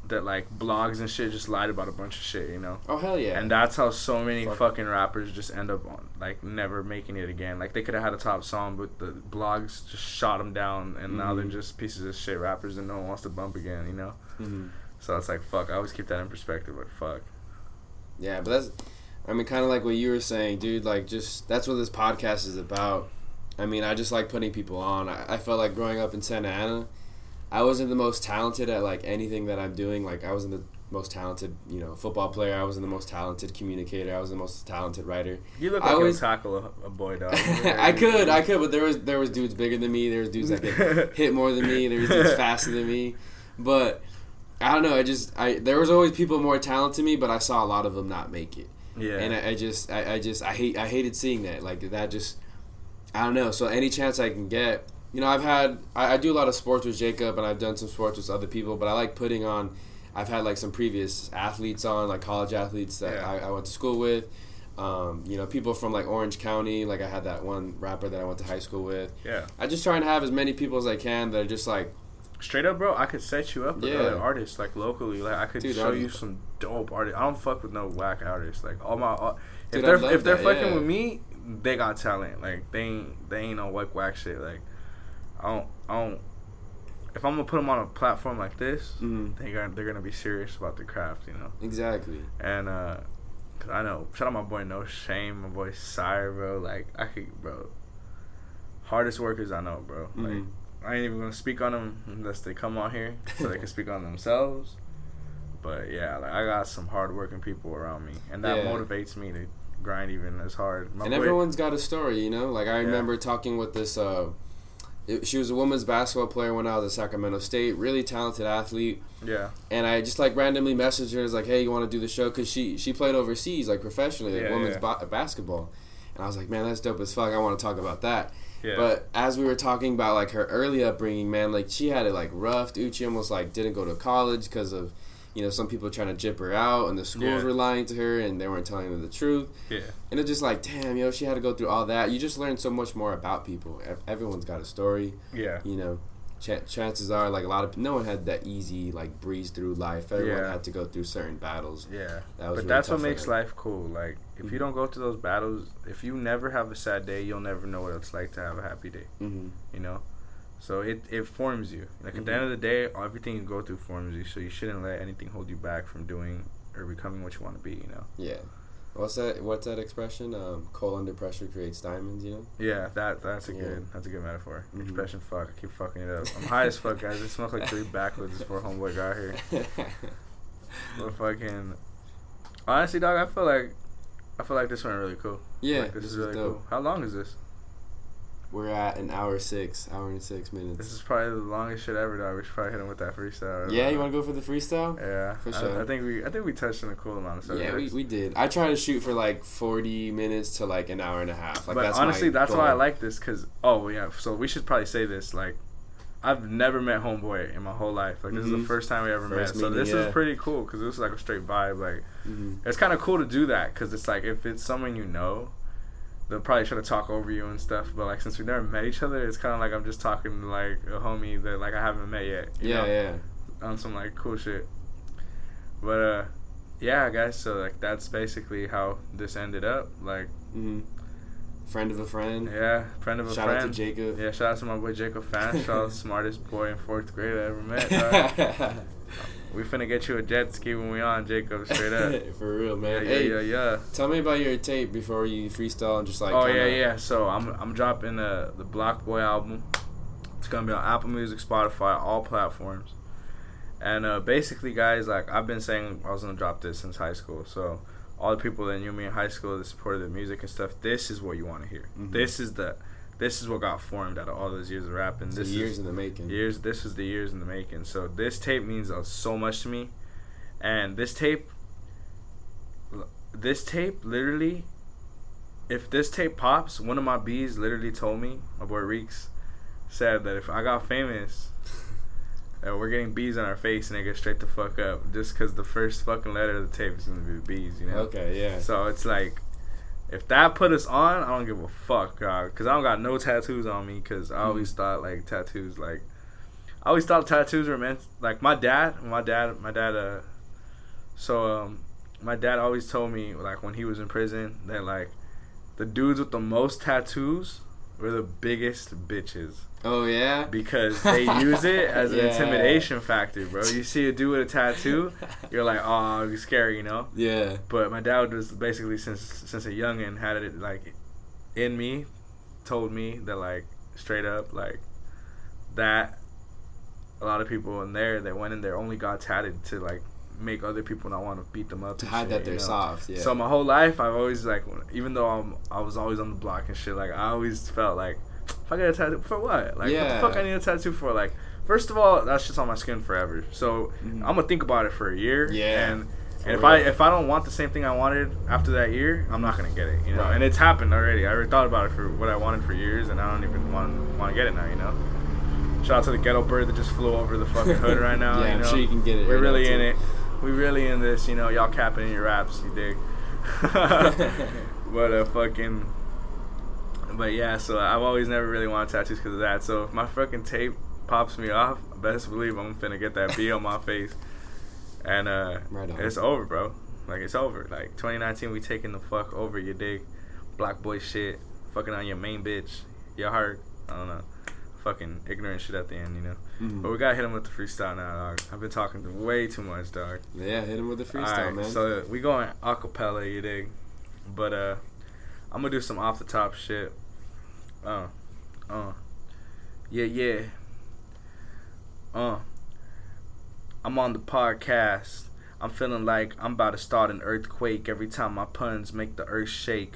that like blogs and shit just lied about a bunch of shit, you know. Oh hell yeah. And that's how so many Fuck. fucking rappers just end up on like never making it again. Like they could have had a top song, but the blogs just shot them down, and now they're Mhm. just pieces of shit rappers, and no one wants to bump again, you know. Mhm. So it's like fuck. I always keep that in perspective. Like fuck. Yeah, but that's, I mean, kind of like what you were saying, dude. Like, just that's what this podcast is about. I mean, I just like putting people on. I, I felt like growing up in Santa Ana, I wasn't the most talented at like anything that I'm doing. Like, I wasn't the most talented, you know, football player. I wasn't the most talented communicator. I was the most talented writer. You look I like always- you'll tackle a, a boy dog. I could, I could, but there was there was dudes bigger than me. There was dudes that could hit more than me. There was dudes faster than me, but I don't know. I just I there was always people more talented than me, but I saw a lot of them not make it. Yeah. and I, I just I, I just I hate I hated seeing that like that just I don't know so any chance I can get you know I've had I, I do a lot of sports with Jacob and I've done some sports with other people but I like putting on I've had like some previous athletes on like college athletes that Yeah. I, I went to school with um, you know people from like Orange County like I had that one rapper that I went to high school with yeah. I just try and have as many people as I can that are just like Straight up, bro. I could set you up with Yeah. other artists like locally. Like I could Dude, show you some dope artists. I don't fuck with no whack artists. Like all my. All, if Dude, they're if they're that, fucking yeah. with me, they got talent. Like they ain't they ain't no whack whack shit. Like I don't I don't. If I'm gonna put them on a platform like this, Mhm. they gonna they're gonna be serious about the craft, you know. exactly And uh, cause I know, shout out my boy No Shame, my boy Sire, bro. Like I could, bro. Hardest workers I know, bro. Like Mhm. I ain't even gonna speak on them unless they come on here so they can speak on themselves. But yeah, like I got some hardworking people around me, and that Yeah. motivates me to grind even as hard. My and boy- everyone's got a story, you know. Like I Yeah. remember talking with this. Uh, it, she was a women's basketball player when I was at Sacramento State. Really talented athlete, yeah, and I just like randomly messaged her, like, "Hey, you want to do the show?" Because she she played overseas, like professionally, like Yeah, women's yeah. ba- basketball. And I was like, "Man, that's dope as fuck. I want to talk about that." yeah, But as we were talking about like her early upbringing, man, like she had it like rough. Dude, she almost like didn't go to college because of, you know, some people trying to jip her out, and the schools Yeah. were lying to her, and they weren't telling her the truth. yeah, And it's just like, damn, yo, she had to go through all that. You just learn so much more about people. Everyone's got a story, yeah, you know. Ch- chances are, like a lot of no one had that easy like breeze through life. Everyone Yeah. had to go through certain battles. yeah. That was But really that's what makes life cool. Like if you Mhm. don't go through those battles, if you never have a sad day, you'll never know what it's like to have a happy day. hmm you know so it, it forms you like at the end of the day everything you go through forms you so you shouldn't let anything hold you back from doing or becoming what you want to be you know Yeah. What's that? What's that expression? Um, coal under pressure creates diamonds. You know. yeah that that's a Yeah. good that's a good metaphor Mhm. expression fuck i keep fucking it up i'm high as fuck guys it smells like three backwoods before homeboy got here but fucking honestly dog i feel like i feel like this went really cool yeah. like, this, is was really dope. cool how long is this We're at an hour six, hour and six minutes. this is probably the longest shit ever dog we should probably hit him with that freestyle yeah, you want to go for the freestyle? yeah For I- sure. I, think we i think we touched on a cool amount of subjects Yeah, we, we did. I try to shoot for like forty minutes to like an hour and a half. Like but that's honestly, that's why I like this because oh yeah. So we should probably say this like. I've never met Homeboy in my whole life. Like this is Mhm. the first time we ever First met. So this yeah. is pretty cool because this is like a straight vibe. Like Mhm. it's kind of cool to do that because it's like if it's someone you know, they'll probably try to talk over you and stuff. But like since we never met each other, it's kind of like I'm just talking to like a homie that like I haven't met yet. you Yeah, know? yeah. on some like cool shit. But uh, yeah, guys. So like that's basically how this ended up. Like hmm friend of a friend. Yeah, friend of a Shout friend. out to Jacob. Yeah, shout out to my boy Jacob Fan. Shout out smartest boy in fourth grade I ever met. we finna get you a jet ski when we on Jacob straight up. For real, man. yeah, hey, yeah, yeah. tell me about your tape before you freestyle and just like. oh yeah, yeah. So I'm I'm dropping the the Block Boy album. It's gonna be on Apple Music, Spotify, all platforms. And uh, basically, guys, like I've been saying, I was gonna drop this since high school. So all the people that knew me in high school, that supported the music and stuff, this is what you want to hear. Mhm. This is the, this is what got formed out of all those years of rapping. This years is in the making. years. This is the years in the making. So this tape means uh, so much to me, and this tape, this tape literally, if this tape pops, one of my bees literally told me, my boy Reeks, said that if I got famous, uh, we're getting bees on our face and they get straight the fuck up just because the first fucking letter of the tape is gonna be the bees, you know. Okay, yeah. So it's like, if that put us on, I don't give a fuck, dog. Cause I don't got no tattoos on me. Cause I always thought like tattoos, like, I always thought tattoos were meant. Like my dad, my dad, my dad. Uh, so um, my dad always told me like when he was in prison that like, the dudes with the most tattoos were the biggest bitches Oh yeah. because they use it as an Yeah. intimidation factor, bro. You see a dude with a tattoo, you're like, oh, it's scary, you know. Yeah. But my dad was basically since since a youngin had it like in me, told me that like straight up like that a lot of people in there that went in there only got tatted to like make other people not want to beat them up To hide shit, that they're know? soft. Yeah. So my whole life I've always like even though I'm I was always on the block and shit like I always felt like if I get a tattoo for what? Like Yeah. what the fuck I need a tattoo for? Like first of all that's just on my skin forever. So Mhm. I'm gonna think about it for a year Yeah, and and if. I if I don't want the same thing I wanted after that year I'm not gonna get it you know? Right. and it's happened already. I already thought about it for what I wanted for years and I don't even want want to get it now you know? Shout out to the ghetto bird that just flew over the fucking hood right now Yeah, you I'm sure you can get it we're right really in it. We really in this you know? Y'all capping in your raps you dig? But uh fucking but yeah so I've always never really wanted tattoos because of that. So if my fucking tape pops me off best believe I'm finna get that B on my face. And uh Right it's over bro. Like it's over. Like 2019 we taking the fuck over you dig black boy shit. Fucking on your main bitch. Your heart. I don't know. Fucking ignorant shit at the end you know? Mhm. but we gotta hit him with the freestyle now dog. I've been talking way too much dog. Yeah, hit him with the freestyle, Alright, man. So we going acapella, you dig? But uh, I'm gonna do some off the top shit. Uh, uh, yeah, yeah. Uh, I'm on the podcast. I'm feeling like I'm about to start an earthquake every time my puns make the earth shake.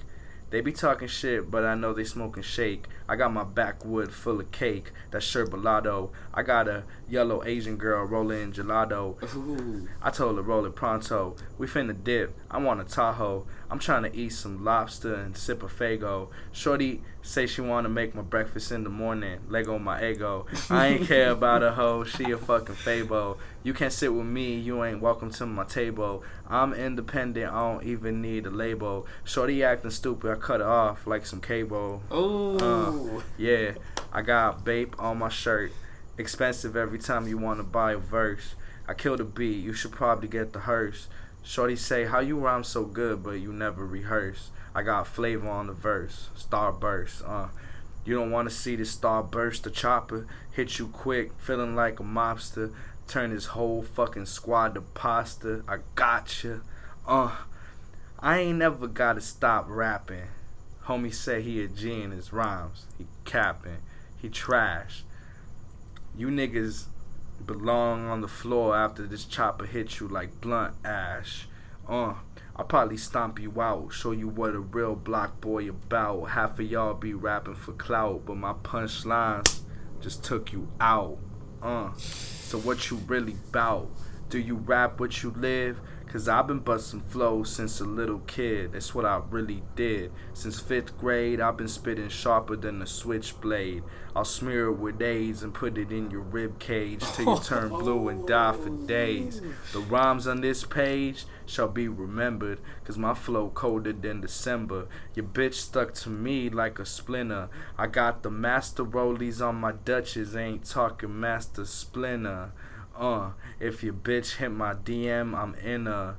They be talking shit, but I know they smoking shake. I got my backwood full of cake. That's sherbalato. I got a yellow Asian girl rolling gelato. Ooh. I told her roll it pronto. We finna dip. I want a Tahoe. I'm trying to eat some lobster and sip a Fago. Shorty say she wanna make my breakfast in the morning. Lego my ego. I ain't care about a hoe. She a fucking fable. You can't sit with me. You ain't welcome to my table. I'm independent. I don't even need a label. Shorty acting stupid. I cut it off like some cable. Oh. Uh, Yeah, I got Bape on my shirt. Expensive every time you want to buy a verse. I killed a beat, you should probably get the hearse. Shorty say, How you rhyme so good, but you never rehearse? I got flavor on the verse, starburst. Uh, you don't want to see the starburst. the chopper hit you quick, feeling like a mobster. Turn his whole fucking squad to pasta. I gotcha. Uh, I ain't never gotta stop rapping. Homie said he a G in his rhymes. He capping. He trash. You niggas belong on the floor after this chopper hit you like blunt ash. Uh, I'll probably stomp you out, show you what a real block boy about. Half of y'all be rapping for clout, but my punchlines just took you out. Uh, so what you really bout? Do you rap what you live? Cause I've been busting flows since a little kid. That's what I really did. Since fifth grade, I've been spitting sharper than a switchblade. I'll smear it with AIDS and put it in your rib cage till you turn blue and die for days. The rhymes on this page shall be remembered, cause my flow colder than December. Your bitch stuck to me like a splinter. I got the master rollies on my Dutches, ain't talking master splinter. Uh, if your bitch hit my DM, I'm in a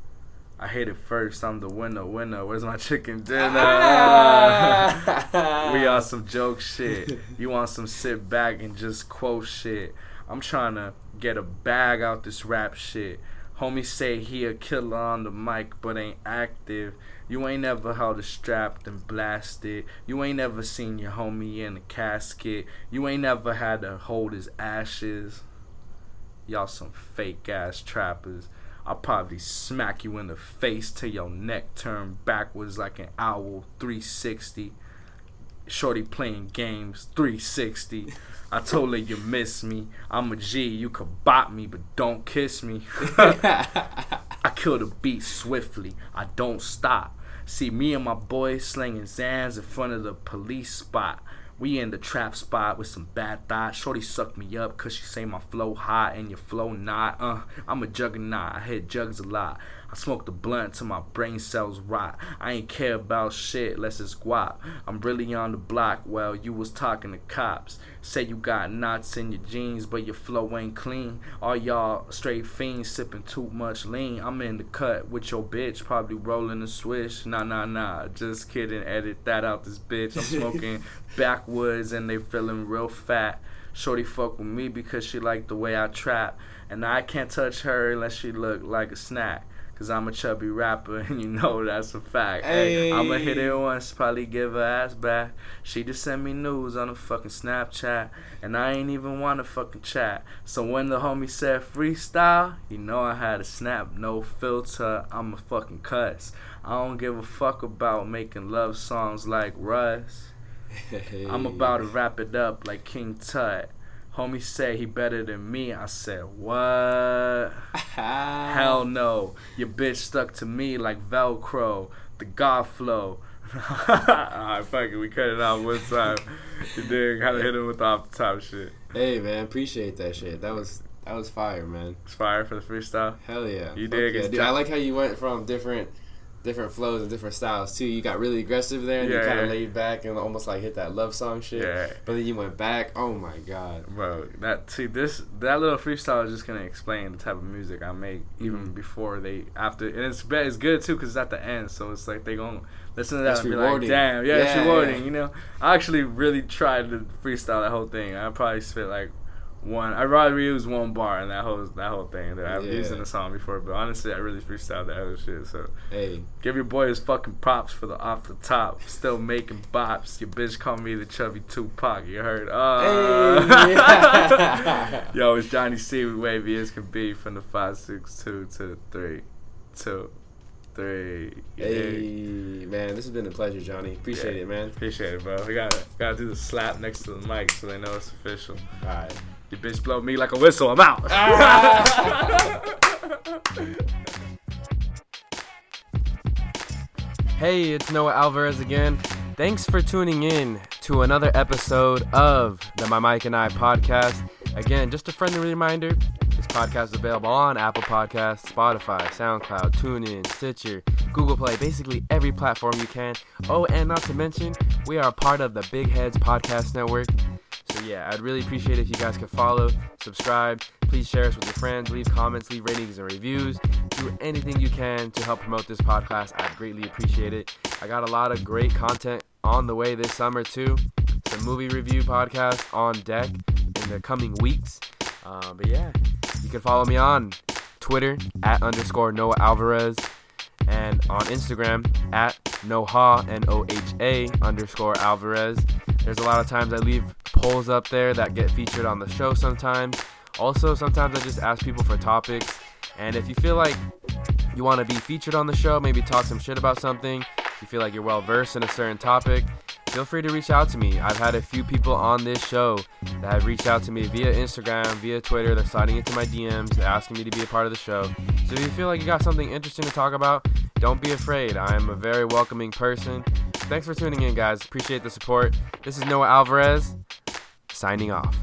I hit it first. I'm the winner, winner. Where's my chicken dinner? Ah. we on some joke shit. You want some sit back and just quote shit. I'm trying to get a bag out this rap shit. Homie say he a killer on the mic but ain't active. You ain't never held a strap and blasted. You ain't never seen your homie in a casket. You ain't never had to hold his ashes. Y'all some fake ass trappers. I'll probably smack you in the face till your neck turn backwards like an owl 360. Shorty playing games 360. I told her you miss me. I'm a G. You could bop me, but don't kiss me. I kill the beat swiftly. I don't stop. See me and my boys slinging Xans in front of the police spot. We in the trap spot with some bad thoughts. Shorty suck me up cause she say my flow hot and your flow not. Uh, I'm a juggernaut. I hit jugs a lot. I smoke the blunt till my brain cells rot. I ain't care about shit unless it's guap. I'm really on the block. Well, you was talking to cops. Say you got knots in your jeans, but your flow ain't clean. All y'all straight fiends sipping too much lean. I'm in the cut with your bitch, probably rolling a swish. Nah, nah, nah. Just kidding. Edit that out, this bitch. I'm smoking backwoods and they feeling real fat. Shorty fuck with me because she like the way I trap. And I can't touch her unless she look like a snack. Cause I'm a chubby rapper and you know that's a fact. Hey, I'ma hit it once, probably give her ass back. She just sent me news on a fucking Snapchat. And I ain't even wanna fucking chat. So when the homie said freestyle, you know I had a snap, no filter, I'm a fucking cuss. I don't give a fuck about making love songs like Russ. Hey. I'm about to wrap it up like King Tut. Homie say he better than me. I said, what? Hell no. Your bitch stuck to me like Velcro. The God flow. Alright, fuck it. We cut it out one time. You did gotta hit him with the off the top shit. Hey man, appreciate that shit. That was that was fire, man. It's fire for the freestyle. Hell yeah. You Fuck did yeah. Dude, I like how you went from different different flows and different styles too. You got really aggressive there and you kind of yeah. laid back and almost like hit that love song shit. Yeah. But then you went back. Oh my god. Bro, that see this that little freestyle is just gonna explain the type of music I make even Mhm. before they after and it's it's good too because it's at the end so it's like they gonna listen to that It's and be rewarding. like damn yeah, it's Yeah, rewarding yeah. you know I actually really tried to freestyle that whole thing I probably spit like one I'd rather use one bar in that whole that whole thing that I've used in the song before but honestly I really freestyled that whole shit so Hey. give your boy his fucking props for the off the top still making bops your bitch call me the chubby Tupac you heard uh Hey. Yo, it's Johnny C with Wavy as can be from the 562 to the 3 2 3. Hey man, this has been a pleasure, Johnny. Appreciate Yeah. it, man. Appreciate it, bro. We gotta, gotta do the slap next to the mic so they know it's official. Alright. Your bitch blow me like a whistle, I'm out. Ah. Hey, it's Noah Alvarez again. Thanks for tuning in to another episode of the My Mic and I podcast. Again, just a friendly reminder this podcast is available on Apple Podcasts, Spotify, SoundCloud, TuneIn, Stitcher, Google Play, basically every platform you can. Oh, and not to mention, we are a part of the Big Heads Podcast Network. So, yeah, I'd really appreciate if you guys could follow, subscribe. Please share us with your friends, leave comments, leave ratings and reviews. Do anything you can to help promote this podcast. I'd greatly appreciate it. I got a lot of great content on the way this summer, too. Some movie review podcast on deck in the coming weeks. Uh, but yeah, you can follow me on Twitter at underscore Noah Alvarez and on Instagram at Noha N O H A underscore Alvarez. There's a lot of times I leave polls up there that get featured on the show sometimes. Also, sometimes I just ask people for topics. And if you feel like you want to be featured on the show, maybe talk some shit about something, you feel like you're well versed in a certain topic, feel free to reach out to me. I've had a few people on this show that have reached out to me via Instagram, via Twitter. They're sliding into my DMs, they're asking me to be a part of the show. So if you feel like you got something interesting to talk about, don't be afraid. I am a very welcoming person. Thanks for tuning in, guys. Appreciate the support. This is Noah Alvarez, signing off.